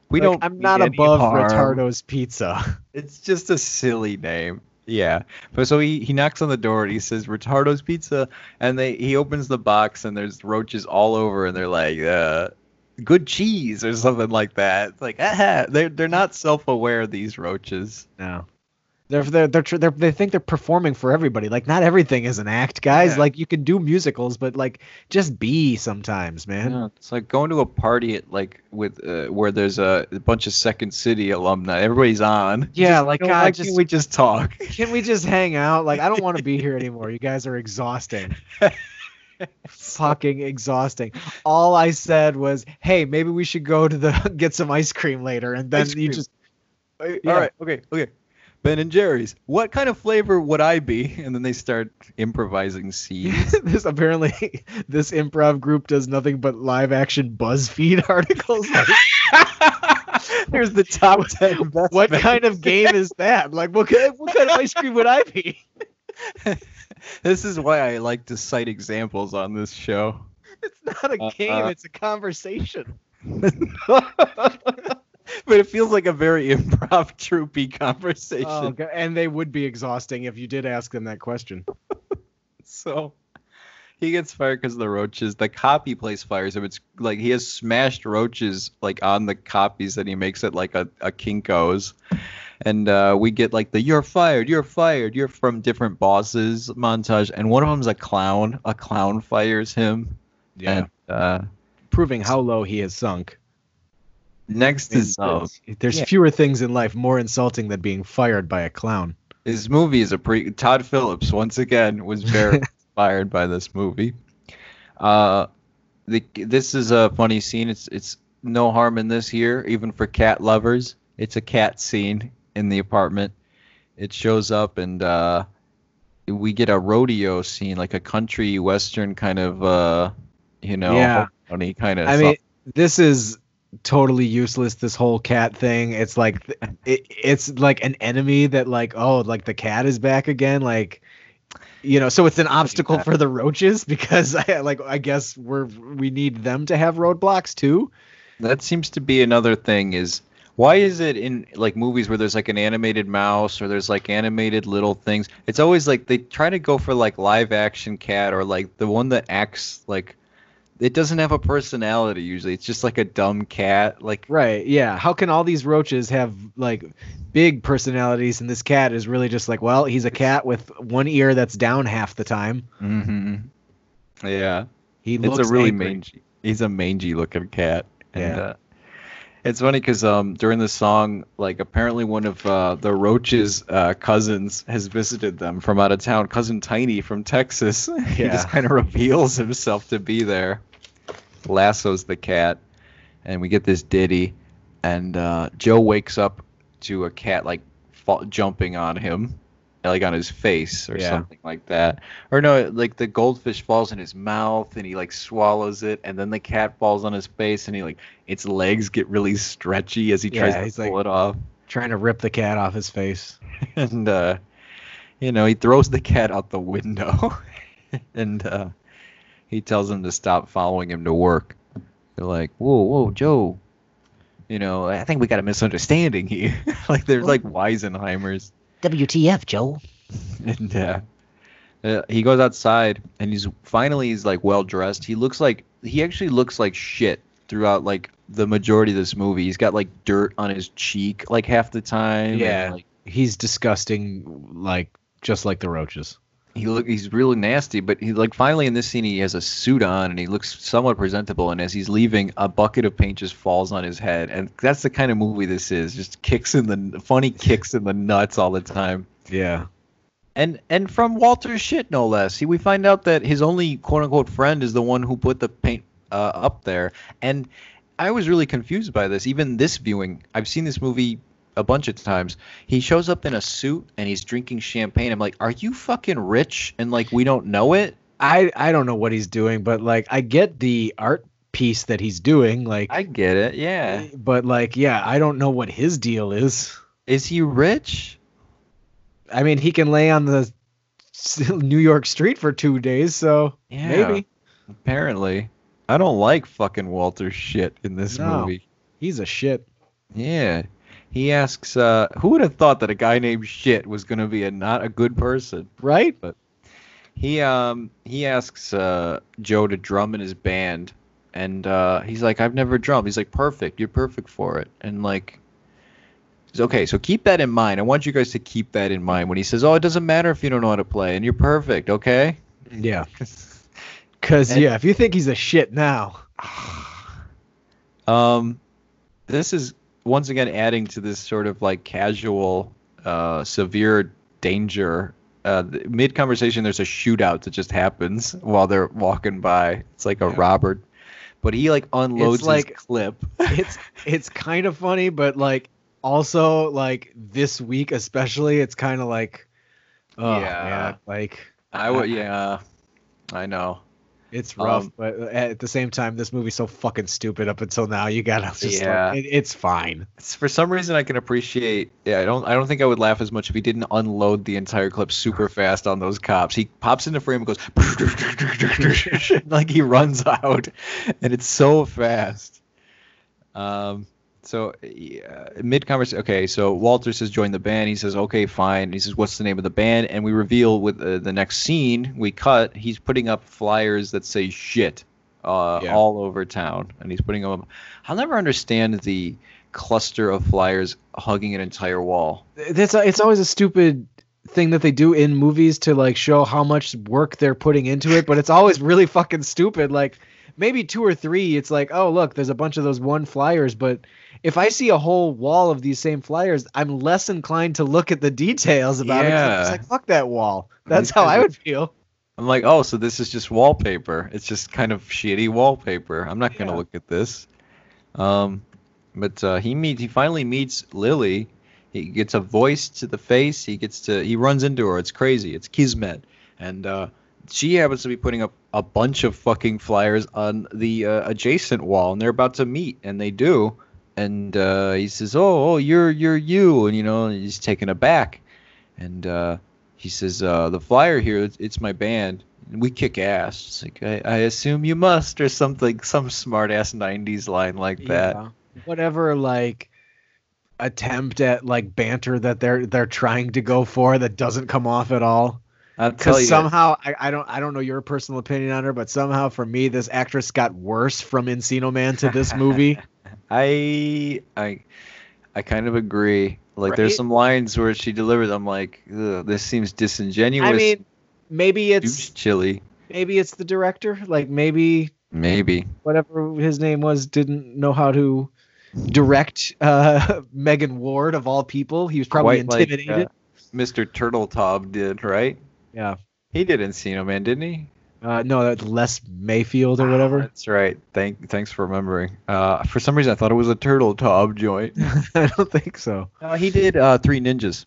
We Like, don't. I'm not above harm. Retardo's Pizza. It's just a silly name. Yeah. But so he, he knocks on the door and he says Retardo's Pizza and they he opens the box and there's roaches all over and they're like uh good cheese or something like that. It's like ah, they're they're not self-aware these roaches. No. They're, they're, they're, tr- they're, they think they're performing for everybody. Like, not everything is an act, guys. Yeah. Like, you can do musicals, but, like, just be sometimes, man. Yeah, it's like going to a party at like with uh, where there's a, a bunch of Second City alumni. Everybody's on. Yeah, Just, like, God, just- can't we just talk? Can we just hang out? Like, I don't want to be here anymore. You guys are exhausting. Fucking exhausting. All I said was, hey, maybe we should go to the get some ice cream later. And then Ice you cream. just, All Yeah. right, okay, okay. Ben and Jerry's. What kind of flavor would I be? And then they start improvising scenes. this apparently, this improv group does nothing but live action BuzzFeed articles. Like, There's the top ten. Best what kind of game is that? Like, what kind, what kind of ice cream would I be? This is why I like to cite examples on this show. It's not a Uh, game. uh, it's a conversation. but it feels like a very improv troopy conversation. Oh, okay. And they would be exhausting if you did ask them that question. So he gets fired because of the roaches. The copy place fires him. It's like he has smashed roaches like on the copies that he makes at like a, a Kinko's. And uh, we get like the "You're fired, you're fired, you're from different bosses" montage, and one of them's a clown. A clown fires him. And uh, Proving how low he has sunk. Next is uh, There's yeah. fewer things in life more insulting than being fired by a clown. his movie is a pre. Todd Phillips once again was very inspired by this movie. Uh, the this is a funny scene. It's it's no harm in this here, even for cat lovers. It's a cat scene in the apartment. It shows up and uh, we get a rodeo scene, like a country western kind of, uh, you know, Yeah. funny kind of. I mean, this is totally useless. This whole cat thing. It's like it, it's like an enemy that like oh like the cat is back again. Like you know, so it's an obstacle for the roaches because I like I guess we're we need them to have roadblocks too. that seems to be another thing is why is it in like movies where there's like an animated mouse or there's like animated little things it's always like they try to go for like live action cat or like the one that acts like it doesn't have a personality usually it's just like a dumb cat like Right. Yeah. How can all these roaches have like big personalities and this cat is really just like well he's a cat with one ear that's down half the time. Mm-hmm. yeah He looks it's a really angry. mangy he's a mangy looking cat and Yeah. uh, it's funny because um during the song like apparently one of uh the roaches uh cousins has visited them from out of town cousin tiny from texas Yeah. he just kind of reveals himself to be there lassos the cat and we get this ditty and uh joe wakes up to a cat like fall, jumping on him like on his face or Yeah. something like that or no like the goldfish falls in his mouth and he like swallows it and then the cat falls on his face and he like its legs get really stretchy as he tries to pull like- it off Trying to rip the cat off his face. and uh you know he throws the cat out the window and uh he tells him to stop following him to work they're like whoa whoa joe you know i think we got a misunderstanding here like there's like weisenheimers WTF, Joe? and uh, uh, he goes outside and he's finally he's like well dressed he looks like he actually looks like shit throughout like the majority of this movie he's got like dirt on his cheek like half the time and, Yeah. like He's disgusting like just like the roaches. He look he's really nasty but he like finally in this scene he has a suit on and he looks somewhat presentable and as he's leaving a bucket of paint just falls on his head and that's the kind of movie this is just kicks in the funny kicks in the nuts all the time Yeah. and and from Walter's shit no less. He, we find out that his only quote unquote friend is the one who put the paint uh, up there, and I was really confused by this. Even this viewing, I've seen this movie a bunch of times. He shows up in a suit and he's drinking champagne. I'm like, are you fucking rich? And like we don't know it. I I don't know what he's doing, but like I get the art piece that he's doing, like I get it. Yeah. but like yeah, I don't know what his deal is. Is he rich? I mean, he can lay on the New York street for 2 days, so Yeah. maybe Apparently. I don't like fucking Walter's shit in this No. movie. he's a shit. Yeah. He asks, uh, who would have thought that a guy named Shit was going to be a not a good person? Right? But He um he asks uh, Joe to drum in his band, and uh, he's like, I've never drummed. He's like, perfect, you're perfect for it. And like, he's okay. So keep that in mind. I want you guys to keep that in mind when he says, oh, it doesn't matter if you don't know how to play, and you're perfect, okay? Yeah. Cuz yeah, if you think he's a shit now. Um, this is once again adding to this sort of like casual, uh, severe danger. Uh, mid conversation, there's a shootout that just happens while they're walking by. It's like a Yeah. Robert, but he like unloads like- his clip. It's it's kind of funny, but like also like this week especially it's kind of like oh Yeah. man, like I would, yeah, I know. It's rough, Um, but at the same time, this movie's so fucking stupid up until now. You gotta just Yeah. like, it, it's fine. It's- for some reason I can appreciate. Yeah, I don't. I don't think I would laugh as much if he didn't unload the entire clip super fast on those cops. He pops into frame and goes like he runs out, and it's so fast. Um. So yeah, mid conversation. Okay, so Walter says join the band. He says okay, fine. He says what's the name of the band? And we reveal with uh, the next scene we cut. He's putting up flyers that say shit uh, Yeah. all over town, and he's putting them up. I'll never understand the cluster of flyers hugging an entire wall. It's it's always a stupid thing that they do in movies to like show how much work they're putting into it, but it's always really fucking stupid. Like maybe two or three, it's like, oh look, there's a bunch of those one flyers, but if I see a whole wall of these same flyers, I'm less inclined to look at the details about it. 'cause I'm Yeah. like, fuck that wall. That's how I would feel. I'm like, oh, so this is just wallpaper. It's just kind of shitty wallpaper. I'm not gonna Yeah. look at this. Um, but uh, he meet he finally meets Lily. He gets a voice to the face. He gets to he runs into her. It's crazy. It's Kismet, and uh, she happens to be putting up a bunch of fucking flyers on the uh, adjacent wall, and they're about to meet, and they do. And uh, he says, "Oh, oh, you're you're you," and you know, and he's taken aback, and uh, he says, uh, "The flyer here, it's, it's my band. And we kick ass." It's like, I, I assume you must, or something, some smart ass '90s line like that. Yeah. Whatever like attempt at like banter that they're they're trying to go for that doesn't come off at all. I'll tell Because you, somehow I, I don't I don't know your personal opinion on her, but somehow for me this actress got worse from Encino Man to this movie. I I I kind of agree. Like, there's some lines where she delivers. I'm like, this seems disingenuous. I mean, maybe it's chilly. maybe it's the director. Like maybe Maybe. whatever his name was didn't know how to direct uh Megan Ward of all people. He was probably Quite like, intimidated. uh, Mr. Turteltaub did, right? yeah. He did Encino Man, didn't he? Uh, no, that's Les Mayfield or whatever. That's right. Thank, thanks for remembering. Uh, for some reason, I thought it was a Turteltaub joint. I don't think so. Uh, he did uh, Three Ninjas,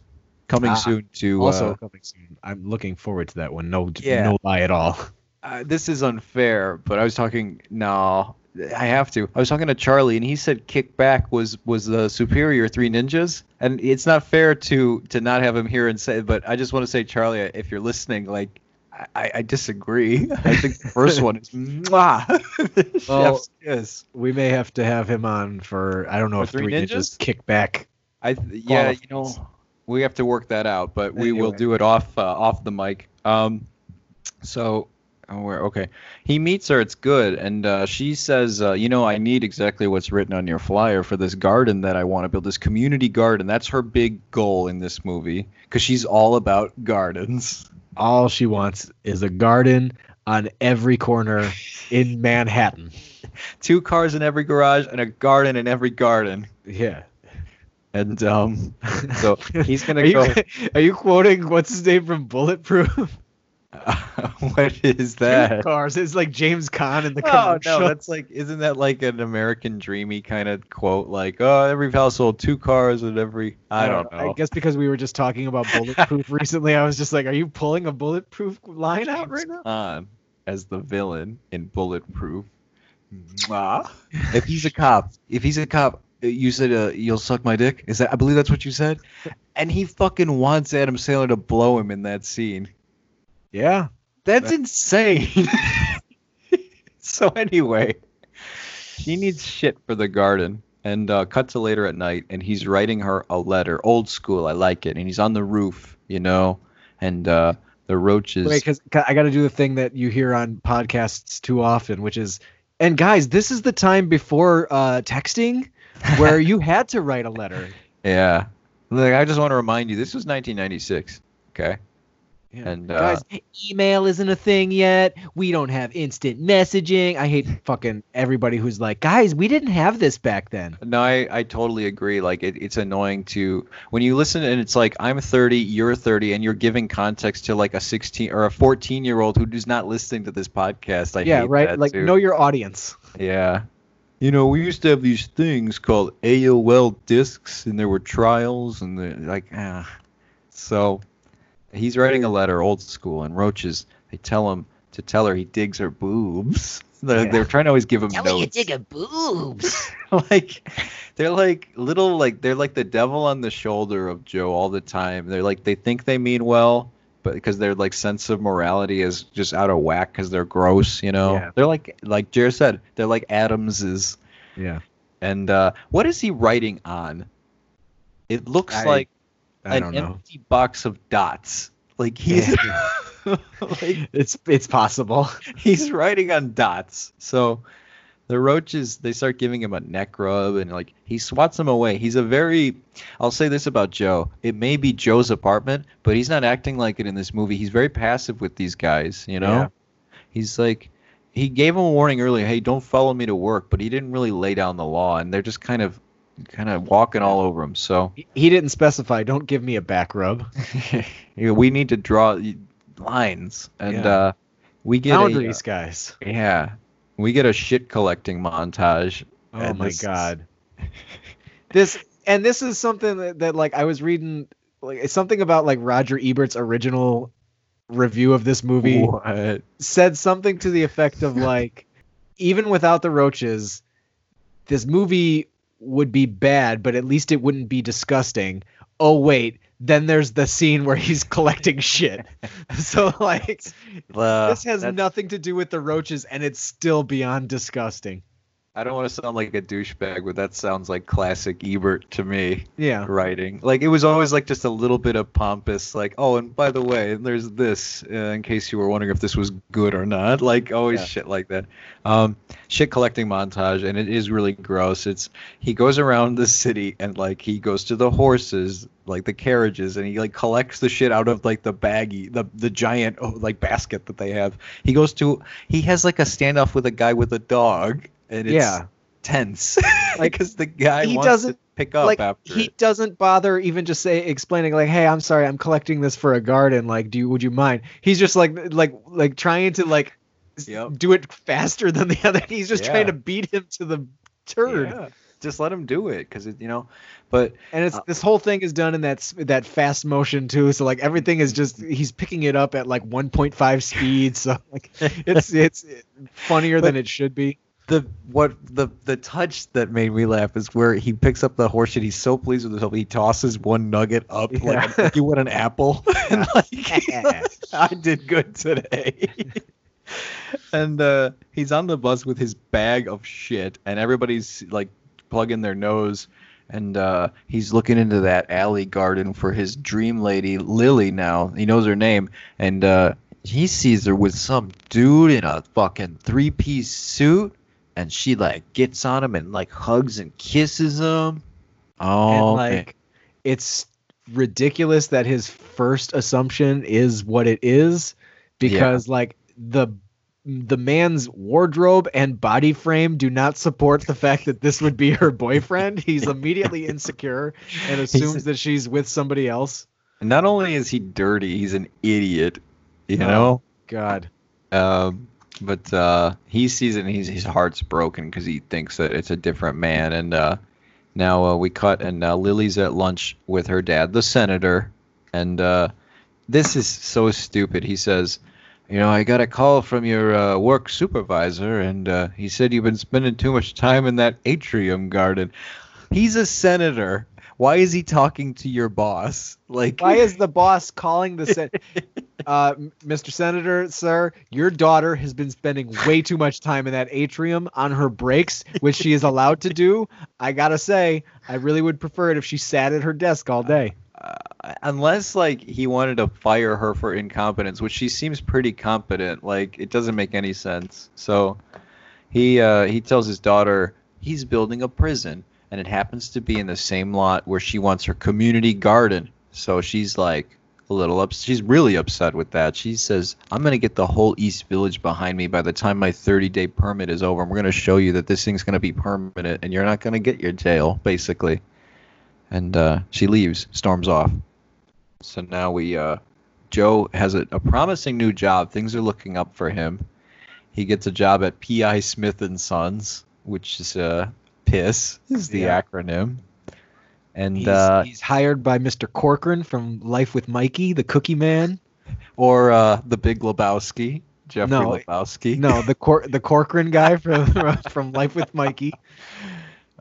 coming Ah, soon to. also uh, coming soon. I'm looking forward to that one. No, Yeah. no lie at all. uh, this is unfair, but I was talking. No, I have to. I was talking to Charlie, and he said Kickback was was the superior Three Ninjas, and it's not fair to to not have him here and say. But I just want to say, Charlie, if you're listening, like. I, I disagree. I think the first one is mwah. the Well, chef's kiss. We may have to have him on for I don't know For if Three Three Ninjas, Ninjas? kick back. I th- yeah, you know, we have to work that out, but we will do it off uh, off the mic. Um, so oh, where okay, he meets her. It's good, and uh, she says, uh, you know, I need exactly what's written on your flyer for this garden that I want to build. This community garden. That's her big goal in this movie because she's all about gardens. All she wants is a garden on every corner in Manhattan. Two cars in every garage and a garden in every garden. Yeah. And um, so he's gonna are go. You, are you quoting what's his name from Bulletproof? what is that? Cars. It's like James Caan in the Oh commercial. no, that's like isn't that like an American dreamy kind of quote? Like, oh, every household two cars and every I don't know. I guess because we were just talking about bulletproof recently, I was just like, "Are you pulling a bulletproof line out right now?" on as the villain in Bulletproof. Mwah. if he's a cop, if he's a cop, uh, you said uh, you'll suck my dick. Is that? I believe that's what you said. And he fucking wants Adam Sandler to blow him in that scene. Yeah. That's insane. so anyway, she needs shit for the garden. And uh, cut to later at night, and he's writing her a letter, old school. I like it. And he's on the roof, you know, and uh, the roaches. Wait, because I got to do the thing that you hear on podcasts too often, which is, and guys, this is the time before uh, texting where you had to write a letter. Yeah. Like, I just want to remind you, this was 1996. Okay. Yeah. And, uh, guys, email isn't a thing yet. We don't have instant messaging. I hate fucking everybody who's like, guys, we didn't have this back then. No, I, I totally agree. Like it, it's annoying to when you listen and it's like I'm 30, you're 30, and you're giving context to like a 16 or a 14 year old who is not listening to this podcast. I yeah, hate right. that, Like, too. know your audience. Yeah. You know, we used to have these things called AOL discs, and there were trials, and the, like, ah. So he's writing a letter, old school, and roaches. They tell him to tell her he digs her boobs. They're, Yeah. they're trying to always give him Tell me you notes. dig a boobs. like they're like little like they're like the devil on the shoulder of Joe all the time. They're like they think they mean well, but because their like sense of morality is just out of whack because they're gross, you know. Yeah. They're like like Jared said, they're like Adams's. Yeah. And uh, what is he writing on? It looks I- like I an don't know. empty box of dots. Like he's like It's it's possible. he's writing on dots. So the roaches they start giving him a neck rub and like he swats them away. He's a very I'll say this about Joe. It may be Joe's apartment, but he's not acting like it in this movie. He's very passive with these guys, you know? Yeah. He's like he gave him a warning earlier, hey, don't follow me to work, but he didn't really lay down the law and they're just kind of kind of walking all over him. So He- didn't specify. Don't give me a back rub. We need to draw lines and Yeah. uh we get a, guys. Yeah. We get a shit collecting montage. Oh my this is- god. This and this is something that, that like I was reading like it's something about like Roger Ebert's original review of this movie What? said something to the effect of like even without the roaches this movie would be bad but at least it wouldn't be disgusting. Oh wait then there's the scene where he's collecting shit. So like Uh, this has nothing to do with the roaches and it's still beyond disgusting I don't want to sound like a douchebag, but that sounds like classic Ebert to me yeah writing. Like it was always like just a little bit of pompous, like, oh, and by the way, there's this, uh, in case you were wondering if this was good or not. Like always Yeah. shit like that. Um, shit collecting montage, and it is really gross. It's he goes around the city and like he goes to the horses, like the carriages, and he like collects the shit out of like the baggy, the the giant oh, like basket that they have. He goes to he has like a standoff with a guy with a dog, and it's Yeah. tense, Like, because the guy he wants doesn't- pick up like after. he it. doesn't bother even just say explaining like hey i'm sorry i'm collecting this for a garden like do you would you mind he's just like like like trying to like Yep. do it faster than the other he's just trying to beat him to the turd Yeah, just let him do it because it, you know. But and it's Uh, this whole thing is done in that that fast motion too so like everything is just he's picking it up at like 1.5 speed so like it's it's funnier than it should be the what the the touch that made me laugh is where he picks up the horse shit. He's so pleased with himself. He tosses one nugget up Yeah. like you would an apple, and like I did good today. and uh, he's on the bus with his bag of shit, and everybody's like plugging their nose. And uh, he's looking into that alley garden for his dream lady, Lily. Now he knows her name, and uh, he sees her with some dude in a fucking three-piece suit, and she like gets on him and like hugs and kisses him. Oh, and like it's ridiculous that his first assumption is what it is because like the the man's wardrobe and body frame do not support the fact that this would be her boyfriend he's immediately insecure and assumes that she's with somebody else not only is he dirty, he's an idiot. You Oh. know. god Um, but uh, he sees it and he's, his heart's broken because he thinks that it's a different man. And uh, now uh, we cut, and uh, Lily's at lunch with her dad, the senator. And uh, this is so stupid. He says, You know, I got a call from your uh, work supervisor, and uh, he said you've been spending too much time in that atrium garden. He's a senator. Why is he talking to your boss? Like, why is the boss calling the sen- uh, mr senator sir your daughter has been spending way too much time in that atrium on her breaks which she is allowed to do i gotta say i really would prefer it if she sat at her desk all day unless like he wanted to fire her for incompetence, which she seems pretty competent. Like it doesn't make any sense. So he uh, he tells his daughter he's building a prison, and it happens to be in the same lot where she wants her community garden. So she's like a little ups. She's really upset with that. She says, "I'm gonna get the whole East Village behind me by the time my 30 day permit is over. and we're gonna show you that this thing's gonna be permanent, and you're not gonna get your jail, basically." And uh, she leaves, storms off. So now we, uh, Joe has a, a promising new job. Things are looking up for him. He gets a job at P.I. Smith and Sons, which is uh, PISS is the Yeah. acronym. And he's, uh, he's hired by mr corcoran from life with mikey the cookie man or uh, the Big Lebowski, Jeffrey No, Lebowski. No, the Cor- the Corcoran guy from from Life with Mikey.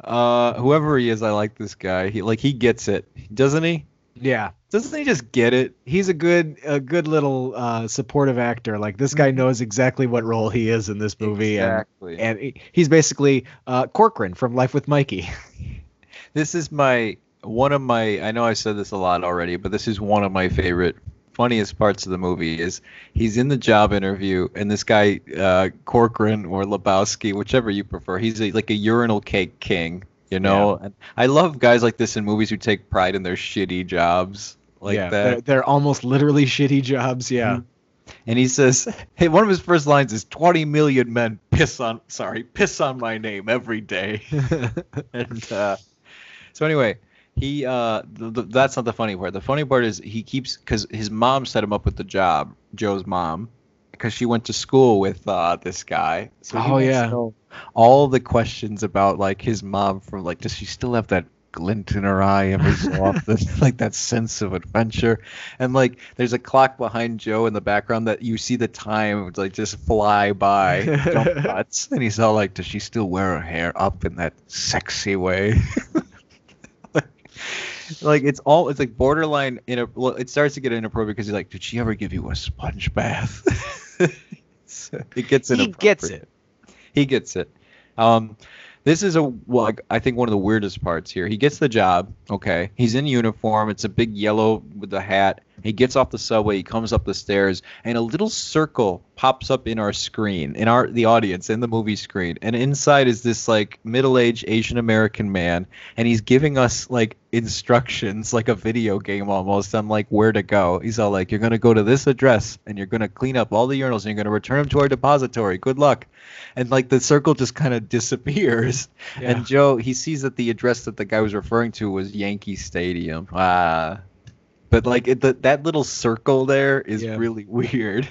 Uh, whoever he is, I like this guy. He like he gets it, doesn't he? Yeah, Doesn't he just get it? he's a good a good little uh, supportive actor. Like this guy knows exactly what role he is in this movie, Exactly. and and he's basically uh, Corcoran from Life with Mikey. This is my one of my. I know I said this a lot already, but this is one of my favorite, funniest parts of the movie. Is he's in the job interview, and this guy uh, Corcoran or Lebowski, whichever you prefer, he's a, like a urinal cake king. You know, and I love guys like this in movies who take pride in their shitty jobs like yeah, that. They're, they're almost literally shitty jobs. Yeah. And he says, "Hey, one of his first lines is 20 million men piss on sorry, piss on my name every day." and uh, so anyway, he uh, th- th- that's not the funny part. The funny part is he keeps because his mom set him up with the job, Joe's mom, because she went to school with uh, this guy. So Oh, yeah. all the questions about like his mom from like, does she still have that glint in her eye every so often, like that sense of adventure? And like, there's a clock behind Joe in the background that you see the time like just fly by, jump and he's all like, does she still wear her hair up in that sexy way? like it's all it's like borderline in a well, it starts to get inappropriate because he's like did she ever give you a sponge bath So it gets he gets it. he gets it um this is a well, like, I think one of the weirdest parts here. He gets the job. Okay, he's in uniform. It's a big yellow with the hat. He gets off the subway. He comes up the stairs, and a little circle pops up in our screen, in our the audience, in the movie screen. And inside is this like middle-aged Asian American man, and he's giving us like instructions, like a video game almost, on like where to go. He's all like, "You're gonna go to this address, and you're gonna clean up all the urinals, and you're gonna return them to our depository. Good luck." And like the circle just kind of disappears. Yeah. And Joe, he sees that the address that the guy was referring to was Yankee Stadium. Ah. But like it, the, that little circle there is Yeah. really weird.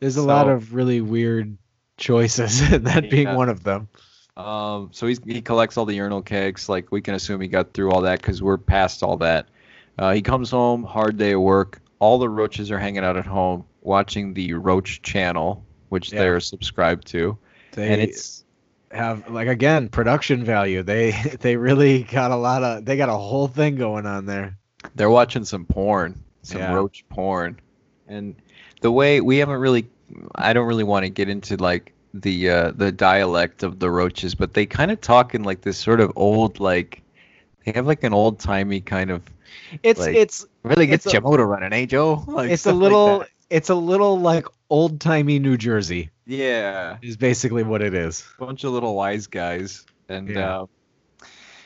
There's a lot of really weird choices, and that being one of them. Um, so he's, he collects all the urinal kegs. Like we can assume he got through all that because we're past all that. Uh, he comes home, hard day of work. All the roaches are hanging out at home watching the Roach Channel, which Yeah. they're subscribed to, They and it's have like again production value. They they really got a lot of they got a whole thing going on there. They're watching some porn, some Yeah. roach porn, and the way we haven't really, I don't really want to get into like the uh, the dialect of the roaches, but they kind of talk in like this sort of old like they have like an old timey kind of It's Like, it's really gets gets your motor running, eh, Joe? Like, it's a stuff like little it's a little like old timey New Jersey yeah, is basically what it is. bunch of little wise guys, and Yeah. uh,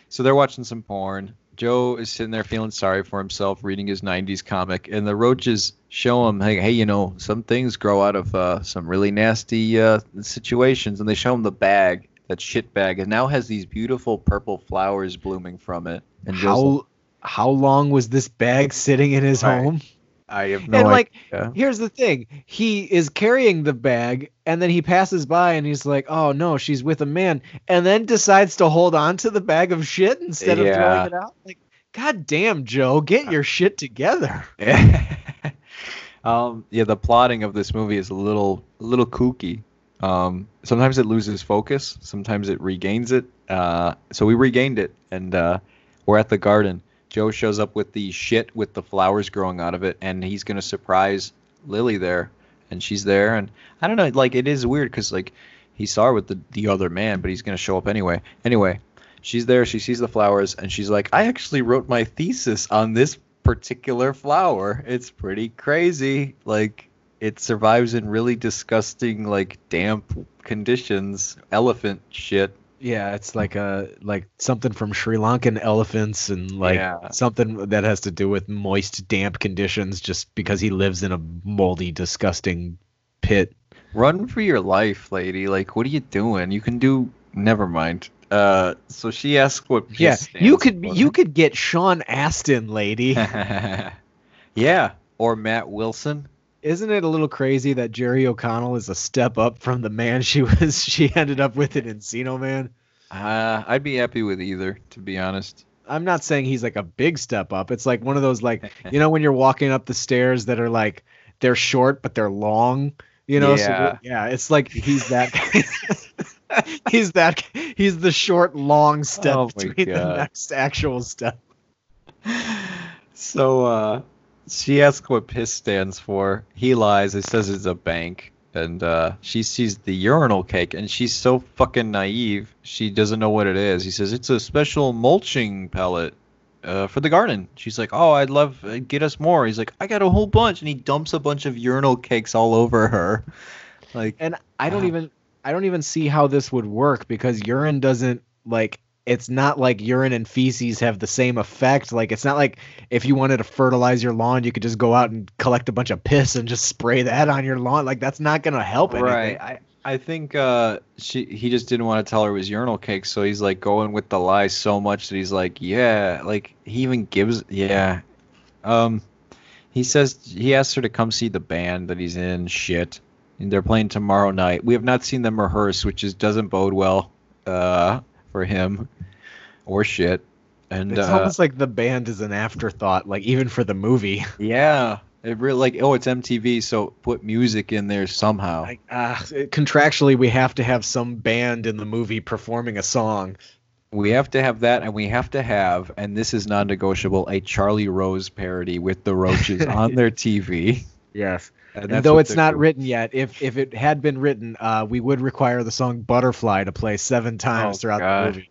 so they're watching some porn. Joe is sitting there feeling sorry for himself, reading his '90s comic, and the roaches show him, "Hey, hey, you know, some things grow out of uh, some really nasty uh, situations." And they show him the bag, that shit bag, and now has these beautiful purple flowers blooming from it. And Joe's How how long was this bag sitting in his Right. home? I have no and like idea. here's the thing he is carrying the bag and then he passes by and he's like oh no she's with a man and then decides to hold on to the bag of shit instead of throwing it out like god damn joe get your shit together um, yeah, the plotting of this movie is a little, a little kooky. Um, sometimes it loses focus. Sometimes it regains it. Uh, so we regained it, and uh, we're at the garden. Joe shows up with the shit with the flowers growing out of it, and he's gonna surprise Lily there, and she's there, and I don't know, like it is weird because like he saw her with the the other man, but he's gonna show up anyway. Anyway, she's there. She sees the flowers, and she's like, "I actually wrote my thesis on this particular flower. It's pretty crazy. Like it survives in really disgusting, like damp conditions, elephant shit. Yeah it's like a like something from sri lankan elephants and like Yeah. something that has to do with moist damp conditions just because he lives in a moldy disgusting pit Run for your life, lady. Like, what are you doing? You can do. Never mind. Uh, so she asks what. yeah you could for. you could get sean astin lady yeah, or Matt Wilson. Isn't it a little crazy that Jerry O'Connell is a step up from the man she was she ended up with in Encino Man? Uh, I'd be happy with either, to be honest. I'm not saying he's like a big step up. It's like one of those like you know when you're walking up the stairs that are like they're short but they're long. You know, Yeah. so yeah, it's like he's that he's that he's the short long step Oh between the next actual step. So uh, she asks what PISS stands for. He lies. He says it's a bank. And uh, she sees the urinal cake, and she's so fucking naive. She doesn't know what it is. He says it's a special mulching pellet uh, for the garden. She's like, "Oh, I'd love uh, get us more." He's like, "I got a whole bunch," and he dumps a bunch of urinal cakes all over her. Like, And I don't Wow. even I don't even see how this would work because urine doesn't like it's not like urine and feces have the same effect. Like it's not like if you wanted to fertilize your lawn, you could just go out and collect a bunch of piss and just spray that on your lawn. Like that's not gonna help anything. right. I, I think uh, she he just didn't want to tell her it was urinal cake, so he's like going with the lie so much that he's like, yeah, like he even gives, yeah. Um, he says he asks her to come see the band that he's in. Shit, and they're playing tomorrow night. We have not seen them rehearse, which is doesn't bode well, uh, for him, or shit. And It's uh, almost like the band is an afterthought, like even for the movie. yeah, it really like oh, it's MTV, so put music in there somehow. Like uh, contractually, we have to have some band in the movie performing a song. We have to have that, and we have to have, and this is non-negotiable, a Charlie Rose parody with the Roaches on their TV. Yes. And And though it's not doing. written yet, if if it had been written, uh, we would require the song "Butterfly" to play seven times Oh, throughout God. the movie.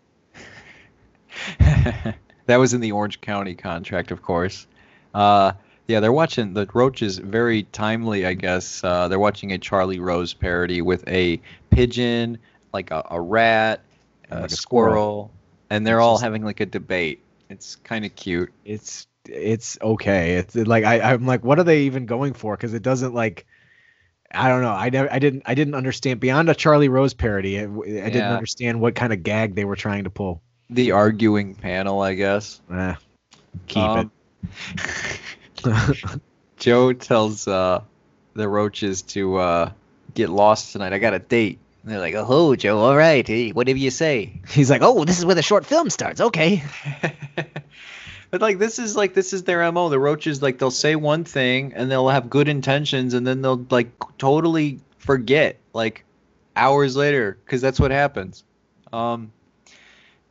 that was in the Orange County contract, of course. Uh, yeah, they're watching the Roaches. Very timely, I guess. Uh, they're watching a Charlie Rose parody with a pigeon, like a, a rat, And a, like a squirrel, squirrel. and they're It's all just- having like a debate. It's kind of cute. It's it's okay. It's like I I'm like, what are they even going for? Because it doesn't like. I don't know. I never, I didn't, I didn't understand beyond a Charlie Rose parody. I, I didn't understand what kind of gag they were trying to pull. The arguing panel, I guess. Eh, keep Um, it. Joe tells uh, the roaches to uh, get lost tonight. I got a date. And they're like, oh, Joe, all right. Hey, whatever you say. He's like, oh, this is where the short film starts. Okay. but like this is like this is their mo. The roaches like they'll say one thing and they'll have good intentions and then they'll like totally forget like hours later because that's what happens. Um,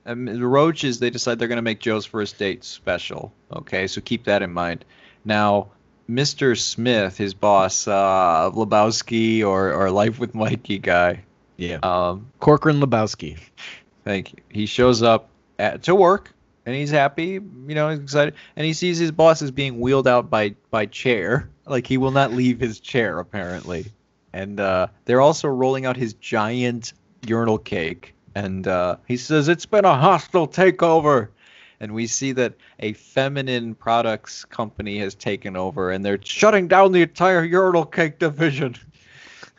and the roaches they decide they're gonna make Joe's first date special. Okay, so keep that in mind. Now, Mr. Smith, his boss, uh, Lebowski or or Life with Mikey guy. Yeah. Um, Corcoran Lebowski. Thank you. He shows up at, to work and he's happy, you know, he's excited, and he sees his boss is being wheeled out by by chair. Like he will not leave his chair apparently. And uh, they're also rolling out his giant urinal cake, and uh, he says it's been a hostile takeover. And we see that a feminine products company has taken over, and they're shutting down the entire urinal cake division.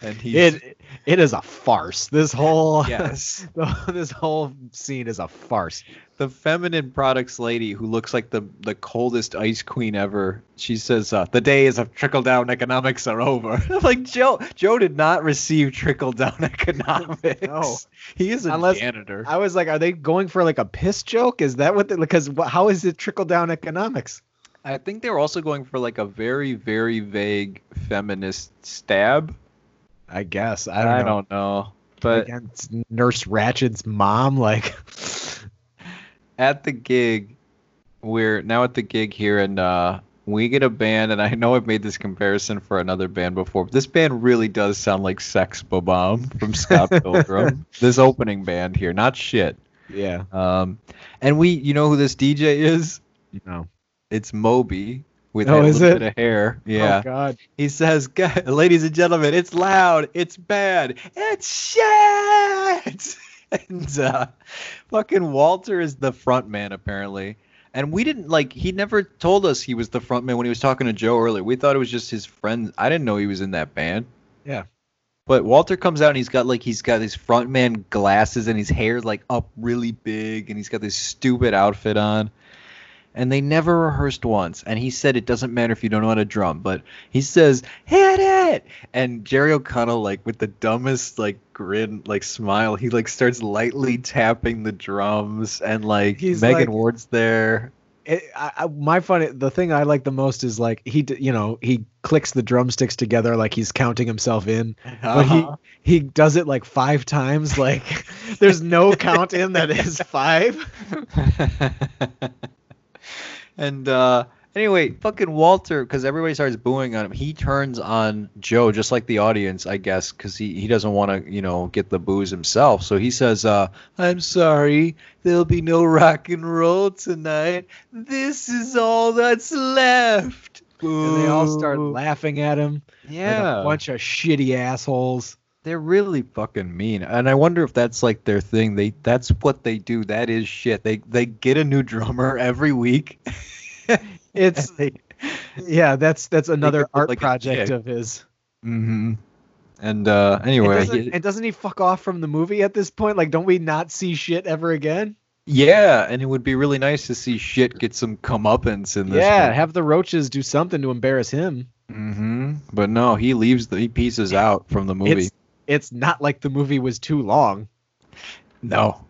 And he's It it is a farce. This whole yes. this whole scene is a farce. the feminine products lady who looks like the the coldest ice queen ever. She says, uh, "The days of trickle down economics are over." Like Joe, Joe did not receive trickle down economics. No. he is a Unless- janitor. I was like, are they going for like a piss joke? Is that what? they Because how is it trickle down economics? I think they were also going for like a very very vague feminist stab. I guess I don't know. don't know, but Against Nurse Ratched's mom, like at the gig, we're now at the gig here, and uh, we get a band, and I know I've made this comparison for another band before, but this band really does sound like Sex Bomb from Scott Pilgrim. this opening band here, not shit. yeah, Um, and we, you know who this DJ is? No. It's Moby with Oh, a is little it? bit of hair. Yeah. Oh God. He says, "Gu- "Ladies and gentlemen, it's loud, it's bad, it's shit." and uh, fucking Walter is the front man apparently, and we didn't like. He never told us he was the front man when he was talking to Joe earlier. We thought it was just his friend. I didn't know he was in that band. Yeah. But Walter comes out and he's got like he's got his front man glasses and his hair's like up really big and he's got this stupid outfit on and they never rehearsed once. And he said it doesn't matter if you don't know how to drum, but he says hit it. And Jerry O'Connell, like with the dumbest like grin, like smile, he like starts lightly tapping the drums, and like He's Megan like- Ward's there. it, I, I, my funny the thing I like the most is like he you know he clicks the drumsticks together like he's counting himself in, but he Uh-huh. he does it like five times. Like there's no count in that is five. and uh anyway, fucking Walter, because everybody starts booing on him. He turns on Joe, just like the audience, I guess, because he, he doesn't want to, you know, get the booze himself. So he says, uh, "I'm sorry, there'll be no rock and roll tonight. This is all that's left." And they all start laughing at him. like Yeah, a bunch of shitty assholes. They're really fucking mean, and I wonder if that's like their thing. They that's what they do. That is shit. They they get a new drummer every week. It's they, yeah, that's that's another art like project of his. hmm And uh, And anyway, doesn't, he- and doesn't he fuck off from the movie at this point? Like, don't we not see shit ever again? yeah, and it would be really nice to see shit get some comeuppance in this. Yeah, have the roaches do something to embarrass him. hmm But no, he leaves. The, he pieces out from the movie. It's it's not like the movie was too long. No,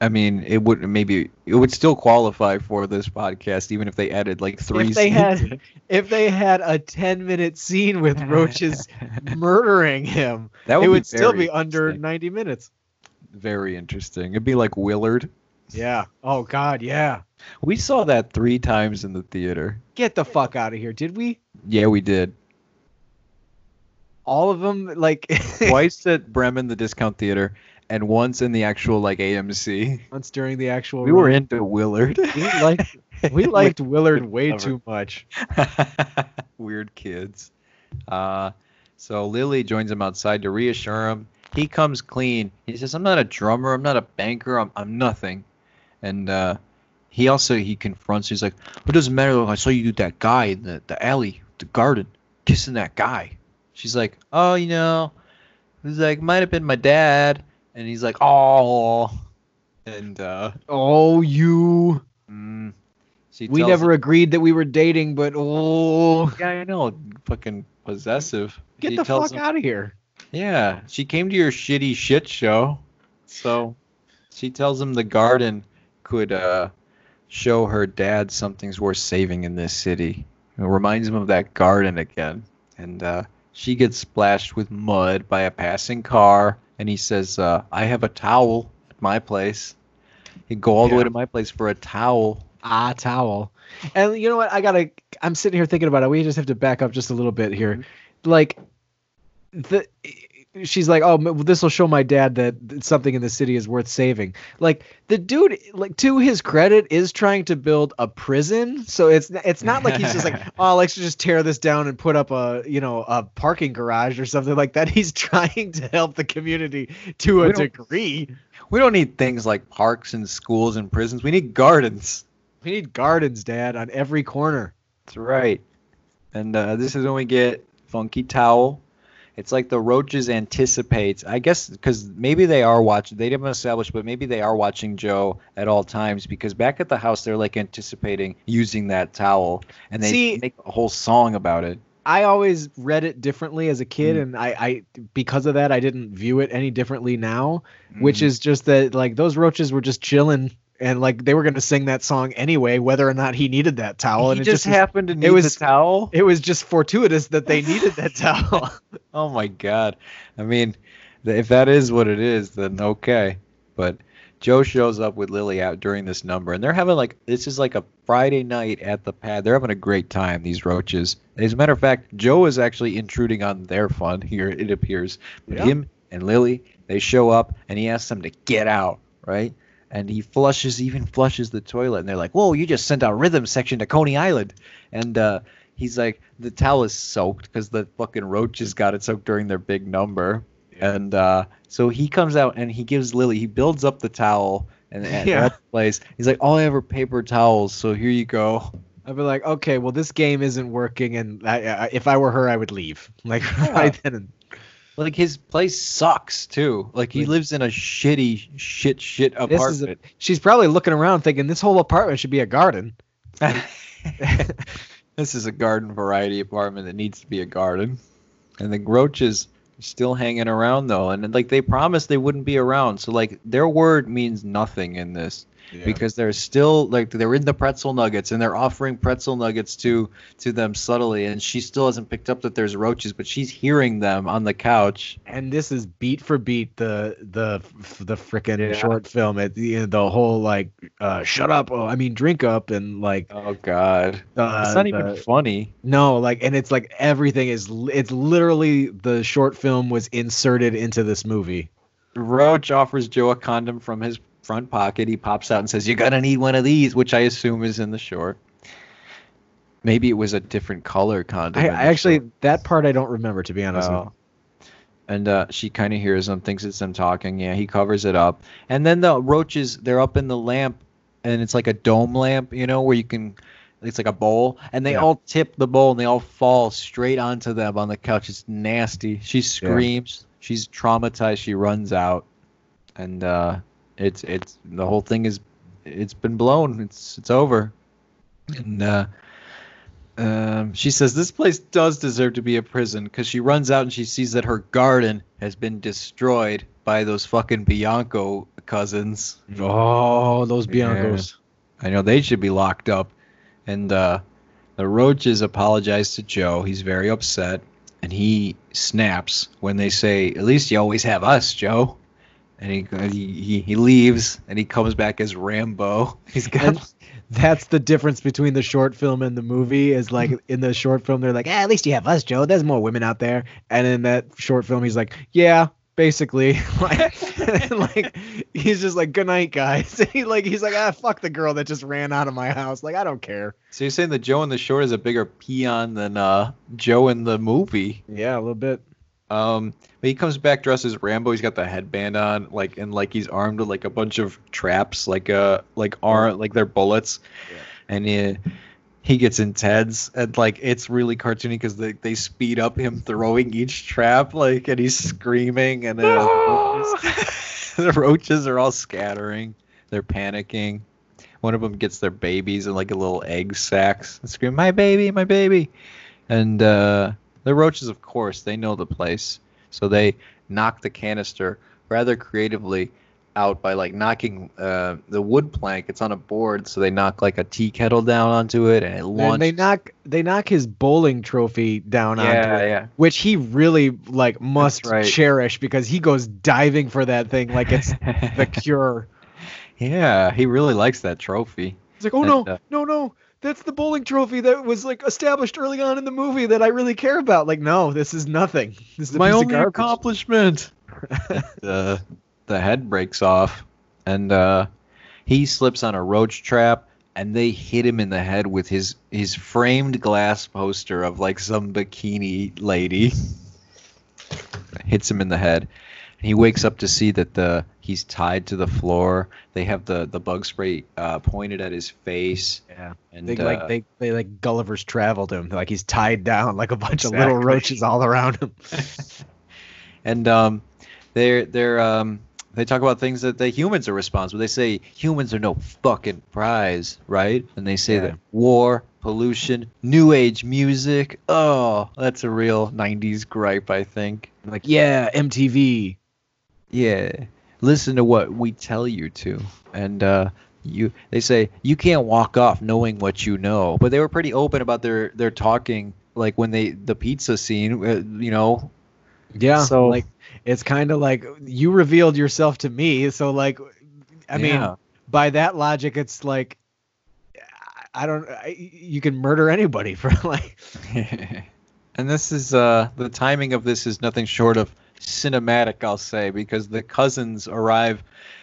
I mean it would maybe it would still qualify for this podcast even if they added like three. if they scenes. had if they had a 10 minute scene with roaches murdering him, that it would would be still be under 90 minutes. very interesting. It'd be like Willard. Yeah. Oh god, yeah. We saw that three times in the theater. Get the fuck out of here. Did we? Yeah, we did. All of them like Twice at Bremen, the discount theater, and once in the actual like AMC. once during the actual We were into Willard. we liked we liked Willard way Clever. too much. Weird kids. Uh, so Lily joins him outside to reassure him. He comes clean. He says, "I'm not a drummer. I'm not a banker. I'm, I'm nothing." And uh, he also he confronts. He's like, "It doesn't matter. I saw you do that guy in the, the alley, the garden, kissing that guy." She's like, "Oh, you know," he's like, "Might have been my dad." And he's like, "Oh," and uh, Oh, you mm, she we never him- agreed that we were dating, but oh, Yeah, I know. Fucking possessive. get He the fuck him- out of here. Yeah, she came to your shitty shit show. So she tells him the garden could uh, show her dad something's worth saving in this city. It reminds him of that garden again. And uh, she gets splashed with mud by a passing car. And he says, uh, I have a towel at my place. He'd go all the way to my place for a towel. Ah, towel. And you know what? I gotta. I'm sitting here thinking about it. We just have to back up just a little bit here. Mm-hmm. Like, the she's like, oh, this will show my dad that something in the city is worth saving. Like the dude, like to his credit, is trying to build a prison. So it's it's not like he's just like, oh, let's just tear this down and put up a you know a parking garage or something like that. He's trying to help the community to a We don't- degree. We don't need things like parks and schools and prisons. We need gardens. We need gardens, Dad, on every corner. That's right. And uh, this is when we get Funky Towel. It's like the roaches anticipate. I guess because maybe they are watching. They didn't establish, but maybe they are watching Joe at all times because back at the house they're like anticipating using that towel, and they See- make a whole song about it. I always read it differently as a kid, Mm. and I, I because of that I didn't view it any differently now. Which Mm. is just that like those roaches were just chilling, and like they were gonna sing that song anyway, whether or not he needed that towel. he and it just, was- happened to need was- the towel. It was just fortuitous that they needed that towel. Oh my god. I mean, if that is what it is, then okay. But Joe shows up with Lily out during this number, and they're having like this is like a Friday night at the pad. They're having a great time. These roaches. As a matter of fact, Joe is actually intruding on their fun here. It appears. But Yeah. him and Lily, they show up, and he asks them to get out, right? And he flushes, even flushes the toilet, and they're like, "Whoa, you just sent our rhythm section to Coney Island," and uh, he's like, the towel is soaked because the fucking roaches got it soaked during their big number. And uh, so he comes out and he gives Lily, he builds up the towel and at Yeah. that place. He's like, all I have are paper towels, so here you go. I'd be like, okay, well this game isn't working, and I, I, if I were her, I would leave. Like right then. And, Like his place sucks too. Like he lives in a shitty, shit, shit this is a, apartment. she's probably looking around thinking this whole apartment should be a garden. this is a garden variety apartment that needs to be a garden. And the roaches are still hanging around though, and like they promised they wouldn't be around. So like their word means nothing in this. Because they're still like they're in the pretzel nuggets and they're offering pretzel nuggets to to them subtly and she still hasn't picked up that there's roaches but she's hearing them on the couch. And this is beat for beat the the the frickin' Yeah. short film. At the end the whole like uh shut up oh i mean drink up and like oh god. uh, it's not even funny. No like and it's like everything is it's literally the short film was inserted into this movie. Roach offers joe a condom from his front pocket he pops out and says you're gonna need one of these which i assume is in the short maybe it was a different color condom I, I actually short. that part i don't remember to be honest Oh. And uh, she kind of hears them, thinks it's them talking. Yeah, he covers it up. And then the roaches, they're up in the lamp, and it's like a dome lamp, you know, where you can, it's like a bowl, and they Yeah. all tip the bowl and they all fall straight onto them on the couch. It's nasty. She screams. She's traumatized. She runs out, and uh, it's it's the whole thing is, it's been blown. It's it's over. And uh, um, she says this place does deserve to be a prison because she runs out and she sees that her garden has been destroyed by those fucking Bianco cousins. oh those Yeah. biancos I know they should be locked up. And uh, the roaches apologize to Joe. He's very upset and he snaps when they say, "At least you always have us, Joe." And he he he, he leaves and he comes back as Rambo. He's got And that's the difference between the short film and the movie is like in the short film they're like "Ah, at least you have us joe. There's more women out there. And in that short film he's like yeah basically. Like, like he's just like good night guys. He like he's like ah fuck the girl that just ran out of my house. Like i don't care. So you're saying that Joe in the short is a bigger peon than uh, Joe in the movie? yeah a little bit Um, but he comes back dressed as Rambo. He's got the headband on, like and like he's armed with like a bunch of traps, like uh, like are like they're bullets, yeah. and he he gets in Ted's, and like it's really cartoony because they they speed up him throwing each trap, like and he's screaming, and then the roaches are all scattering, they're panicking. One of them gets their babies in like a little egg sacks and scream, "My baby, my baby!" And uh, the roaches, of course, they know the place, so they knock the canister rather creatively out by like knocking uh, the wood plank. It's on a board, so they knock like a tea kettle down onto it, and it and launches. they knock they knock his bowling trophy down onto it yeah. which he really like must right. cherish because he goes diving for that thing like it's the cure yeah, he really likes that trophy. He's like, oh And, no, uh, no, no, that's the bowling trophy that was like established early on in the movie that I really care about. Like, no, this is nothing. This is my piece only garbage. accomplishment. the the head breaks off, and uh, he slips on a roach trap, and they hit him in the head with his his framed glass poster of like some bikini lady. Hits him in the head. And he wakes up to see that the he's tied to the floor. They have the the bug spray uh, pointed at his face. Yeah, And they uh, like they they like Gulliver's traveled him. Like he's tied down like a bunch of little roaches all around him. and um, they're they're um, they talk about things that the humans are responsible. They say humans are no fucking prize, right? And they say Yeah. that war, pollution, new age music. Oh, that's a real '90s gripe, I think. like, yeah, MTV. Yeah, listen to what we tell you to, and uh, you. They say you can't walk off knowing what you know, but they were pretty open about their their talking. Like when they the pizza scene, uh, you know, Yeah, So- like it's kind of like you revealed yourself to me. So like, I mean, Yeah. by that logic, it's like. I- I don't. I, you can murder anybody for like. and this is uh the timing of this is nothing short of cinematic i'll say because the cousins arrive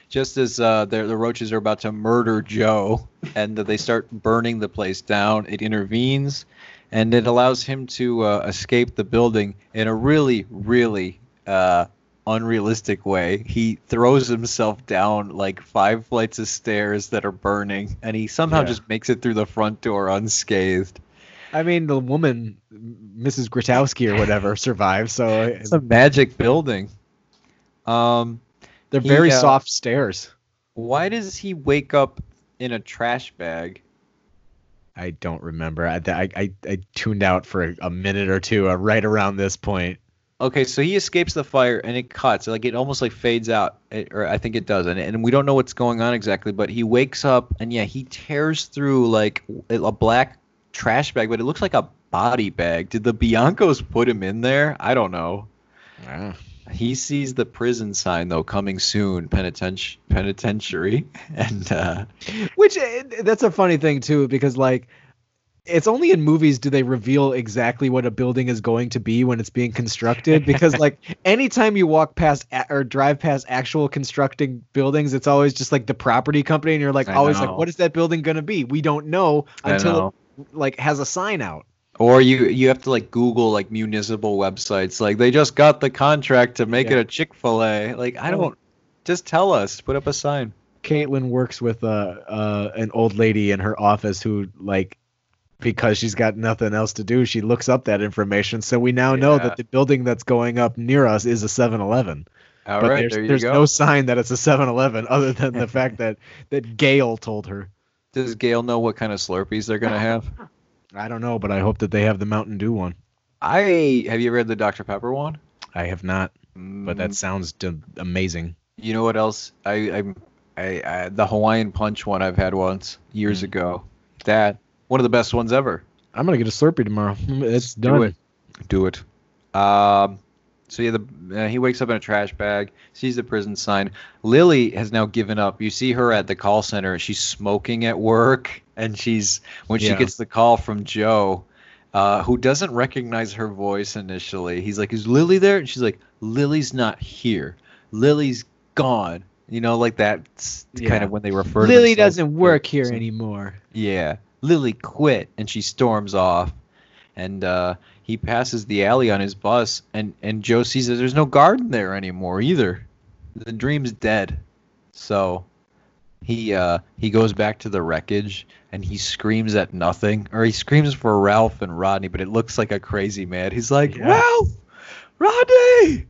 just as uh the, the roaches are about to murder joe and they start burning the place down. It intervenes and it allows him to uh, escape the building in a really really uh unrealistic way. He throws himself down like five flights of stairs that are burning and he somehow Yeah. just makes it through the front door unscathed I mean, the woman, Mrs. Grotowski or whatever, survived. So It's a magic building. Um, they're he, very uh, soft stairs. why does he wake up in a trash bag? I don't remember. I, I, I, I tuned out for a, a minute or two uh, right around this point. Okay, so he escapes the fire and it cuts, like it almost like fades out, it- or I think it does, and, and we don't know what's going on exactly. But he wakes up and yeah, he tears through like a black trash bag, but it looks like a body bag. Did the Biancos put him in there? I don't know. He sees the prison sign though coming soon, penitenti- penitentiary, and uh, Which eh, that's a funny thing too, because like it's only in movies do they reveal exactly what a building is going to be when it's being constructed. Because like anytime you walk past a- or drive past actual constructing buildings, it's always just like the property company, and you're like I always know. like, what is that building gonna be? We don't know until know. It like has a sign out. Or you you have to like Google like municipal websites. Like they just got the contract to make Yeah. it a Chick Fil A. Like I don't. Just tell us. Put up a sign. Caitlin works with uh, uh an old lady in her office who like because she's got nothing else to do, she looks up that information. So we now know that the building that's going up near us is a 7-Eleven. All but right, there's, there you there's go. no sign that it's a 7-Eleven other than the fact that that Gail told her. Does Gail know what kind of Slurpees they're gonna have? I don't know, but I hope that they have the Mountain Dew one. I have you read the Dr Pepper one? I have not, but that Mm, sounds d- amazing. you know what else? I I, I, I the Hawaiian Punch one I've had once years Mm. ago. That one of the best ones ever. I'm gonna get a Slurpee tomorrow. It's Do it. Do it. Um, so yeah, the uh, he wakes up in a trash bag, sees the prison sign. Lily has now given up. You see her at the call center. She's smoking at work, and she's when she Yeah. gets the call from Joe, uh, who doesn't recognize her voice initially. He's like, "Is Lily there?" And she's like, "Lily's not here. Lily's gone." You know, like that's kind of when they refer. to Lily themselves doesn't work here anymore. Yeah, Lily quit, and she storms off. And uh, he passes the alley on his bus, and and Joe sees that there's no garden there anymore either. The dream's dead. So he uh, he goes back to the wreckage, and he screams at nothing, or he screams for Ralph and Rodney, but it looks like a crazy man. He's like, Yeah. Ralph, Rodney,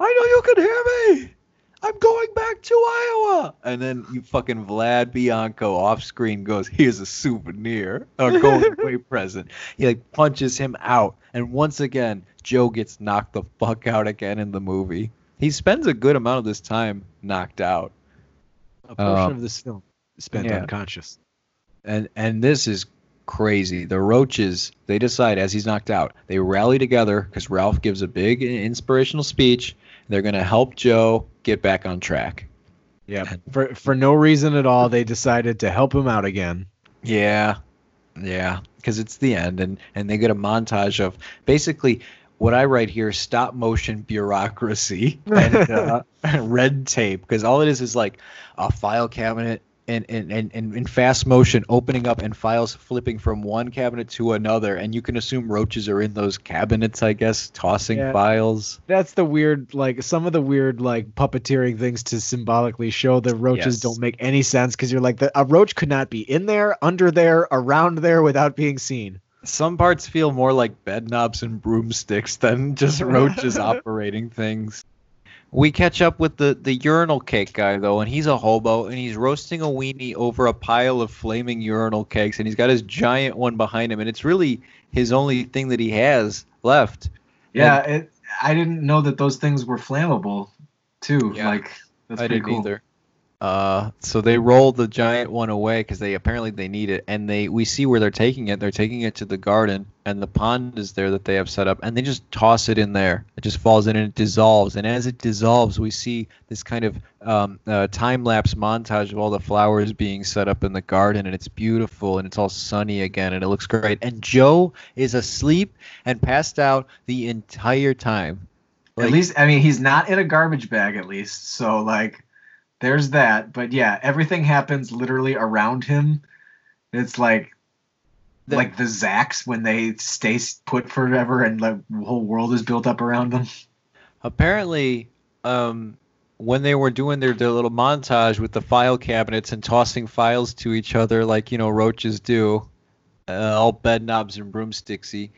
I know you can hear me. I'm going back to Iowa. And then you fucking Vlad Bianco off screen goes, here's a souvenir, a going away present. He like punches him out. And once again, Joe gets knocked the fuck out again in the movie. He spends a good amount of this time knocked out. A portion Um, of this film spent yeah. unconscious. And and this is crazy. The roaches, they decide as he's knocked out, they rally together because Ralph gives a big inspirational speech. They're gonna help Joe get back on track. Yeah. For for no reason at all, they decided to help him out again. Yeah, yeah, because it's the end, and and they get a montage of basically what I write here: stop motion bureaucracy and uh, red tape. Because all it is is like a file cabinet. And, and, and, and in fast motion, opening up and files flipping from one cabinet to another, and you can assume roaches are in those cabinets, I guess, tossing Yeah. files. That's the weird, like some of the weird, like puppeteering things to symbolically show the roaches Yes. don't make any sense because you're like, the, a roach could not be in there, under there, around there without being seen. Some parts feel more like bed knobs and broomsticks than just roaches operating things. We catch up with the, the urinal cake guy though, and he's a hobo and he's roasting a weenie over a pile of flaming urinal cakes, and he's got his giant one behind him, and it's really his only thing that he has left. Yeah, it, I didn't know that those things were flammable, too. Yeah. Like that's I pretty didn't cool. either. Uh, so they roll the giant one away because they apparently they need it, and they we see where they're taking it. They're taking it to the garden, and the pond is there that they have set up, and they just toss it in there. It just falls in and it dissolves. And as it dissolves, we see this kind of um, uh, time lapse montage of all the flowers being set up in the garden, and it's beautiful, and it's all sunny again, and it looks great. And Joe is asleep and passed out the entire time. at least, I mean, he's not in a garbage bag, at least. So, like, there's that. But yeah, everything happens literally around him. It's like, The- like the Zax when they stay put forever and the whole world is built up around them. apparently um when they were doing their, their little montage with the file cabinets and tossing files to each other like you know roaches do uh, all bed knobs and broomsticksy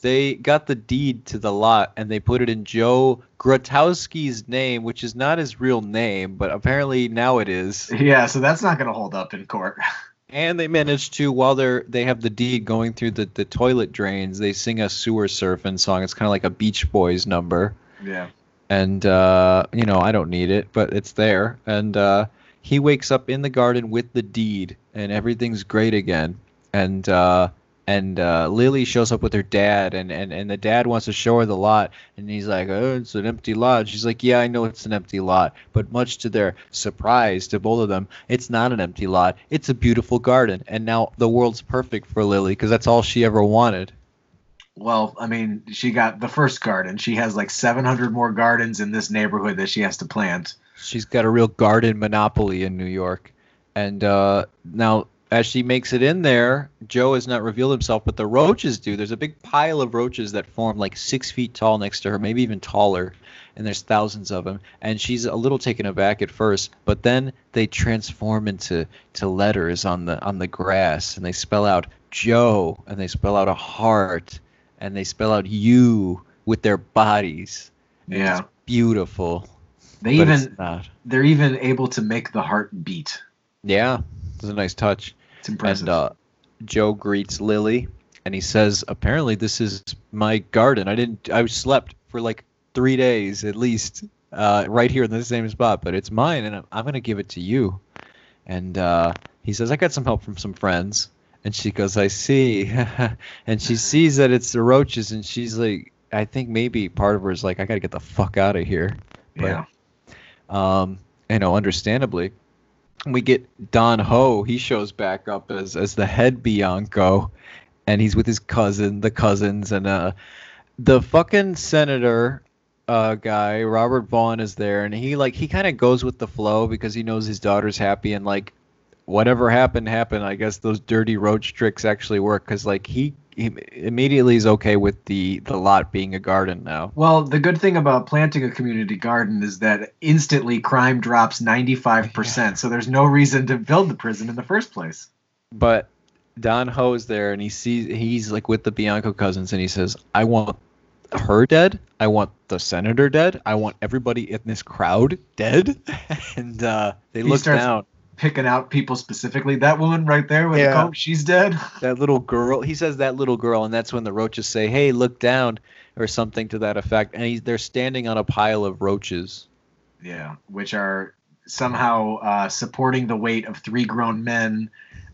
they got the deed to the lot and they put it in joe grotowski's name which is not his real name but apparently now it is Yeah, so that's not going to hold up in court. And they managed to, while they're they have the deed going through the, the toilet drains, they sing a sewer surfing song. It's kind of like a Beach Boys number. Yeah. and uh, you know I don't need it, but it's there. And uh, he wakes up in the garden with the deed, and everything's great again. And uh, and uh, Lily shows up with her dad, and, and and the dad wants to show her the lot, and he's like, "Oh, it's an empty lot." She's like, "Yeah, I know it's an empty lot," but much to their surprise, to both of them, it's not an empty lot. It's a beautiful garden, and now the world's perfect for Lily because that's all she ever wanted. Well, I mean, she got the first garden. She has like 700 more gardens in this neighborhood that she has to plant. She's got a real garden monopoly in New York. And uh, now, as she makes it in there, Joe has not revealed himself, but the roaches do. There's a big pile of roaches that form like six feet tall next to her, maybe even taller. And there's thousands of them. And she's a little taken aback at first, but then they transform into to letters on the on the grass, and they spell out Joe, and they spell out a heart, and they spell out you with their bodies. Yeah. It's beautiful. They even they're even able to make the heart beat. Yeah, it's a nice touch. It's impressive. And uh, Joe greets Lily, and he says, "Apparently, this is my garden. I didn't. I slept for like three days at least, uh, right here in the same spot, but it's mine, and I'm, I'm gonna give it to you." And uh, he says, "I got some help from some friends." And she goes, "I see," and she sees that it's the roaches, and she's like, "I think maybe part of her is like, I gotta get the fuck out of here." but- yeah. um, you know, understandably. We get Don Ho. He shows back up as as the head Bianco, and he's with his cousin, the cousins, and uh, the fucking senator uh guy Robert Vaughn is there, and he like he kind of goes with the flow because he knows his daughter's happy, and like whatever happened happened. I guess those dirty roach tricks actually work because like he, he immediately is okay with the the lot being a garden now. Well, the good thing about planting a community garden is that instantly crime drops 95%. So there's no reason to build the prison in the first place. but Don Ho's there and he sees he's like with the Bianco cousins and he says, I want her dead. I want the senator dead. I want everybody in this crowd dead. and uh, they He look starts- down. Picking out people specifically. That woman right there with Yeah. the comb, she's dead. That little girl. He says that little girl, and that's when the roaches say, "Hey, look down," or something to that effect. And he, they're standing on a pile of roaches. Yeah, which are somehow uh, supporting the weight of three grown men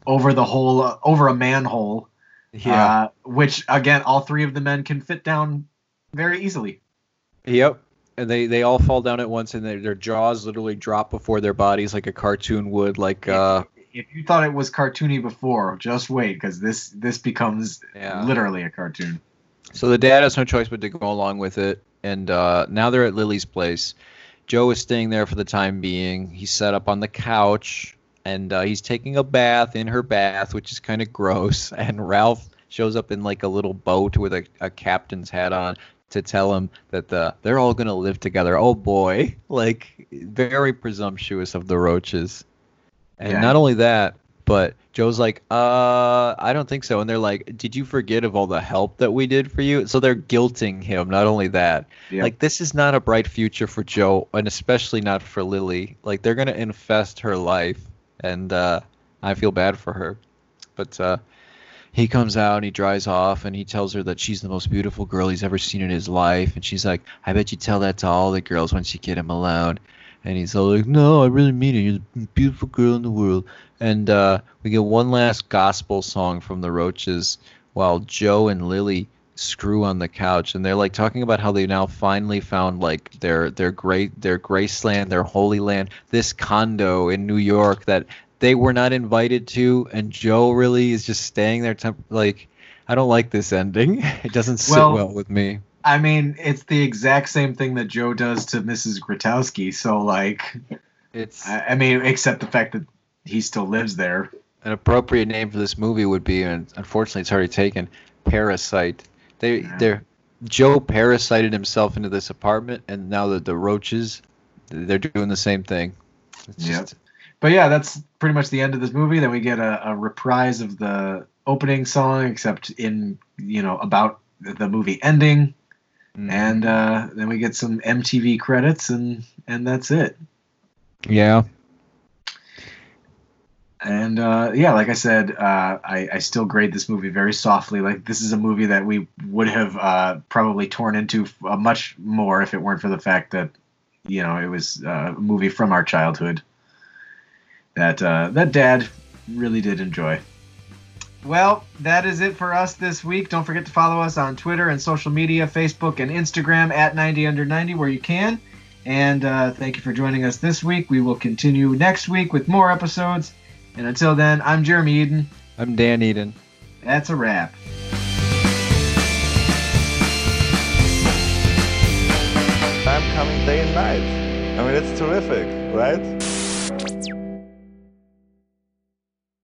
over the whole, uh, over a manhole. Uh, which again, all three of the men can fit down very easily. Yep. And they, they all fall down at once, and their their jaws literally drop before their bodies like a cartoon would. Like uh, If you thought it was cartoony before, just wait, because this this becomes Yeah. literally a cartoon. So the dad has no choice but to go along with it, and uh, now they're at Lily's place. Joe is staying there for the time being. He's set up on the couch, and uh, he's taking a bath in her bath, which is kind of gross. And Ralph shows up in like a little boat with a, a captain's hat on to tell him that the, they're all gonna live together. Oh boy, like very presumptuous of the Roaches. And Yeah. not only that, but Joe's like, uh, I don't think so. And they're like, Did you forget of all the help that we did for you? So they're guilting him. Not only that, Yeah. like this is not a bright future for Joe, and especially not for Lily. Like they're gonna infest her life, and uh, I feel bad for her. But uh, he comes out and he dries off, and he tells her that she's the most beautiful girl he's ever seen in his life, and she's like, I bet you tell that to all the girls once you get him alone. And he's all like, No, I really mean it. You're the beautiful girl in the world. And uh, we get one last gospel song from the Roaches while Joe and Lily screw on the couch and they're like talking about how they now finally found like their their great their graceland their holy land this condo in new york that they were not invited to and joe really is just staying there temp- like i don't like this ending it doesn't sit Well- well with me I mean, it's the exact same thing that Joe does to Mrs. Grotowski. So, like, it's I, I mean, except the fact that he still lives there. an appropriate name for this movie would be and unfortunately it's already taken parasite they Yeah. they're joe parasited himself into this apartment and now that the roaches they're doing the same thing it's Yep. just But yeah, that's pretty much the end of this movie. Then we get a, a reprise of the opening song, except in, you know, about the movie ending. mm. And uh, then we get some MTV credits, and and that's it. yeah and uh, yeah, like I said, uh, I, I still grade this movie very softly. Like this is a movie that we would have uh, probably torn into uh, much more if it weren't for the fact that you know it was uh, a movie from our childhood that uh, that Dad really did enjoy. Well, that is it for us this week. Don't forget to follow us on Twitter and social media, Facebook and Instagram at 90 under 90 where you can. And uh, thank you for joining us this week. We will continue next week with more episodes. And until then, I'm Jeremy Eden. I'm Dan Eden. That's a wrap. I'm coming day and night. I mean, it's terrific, right?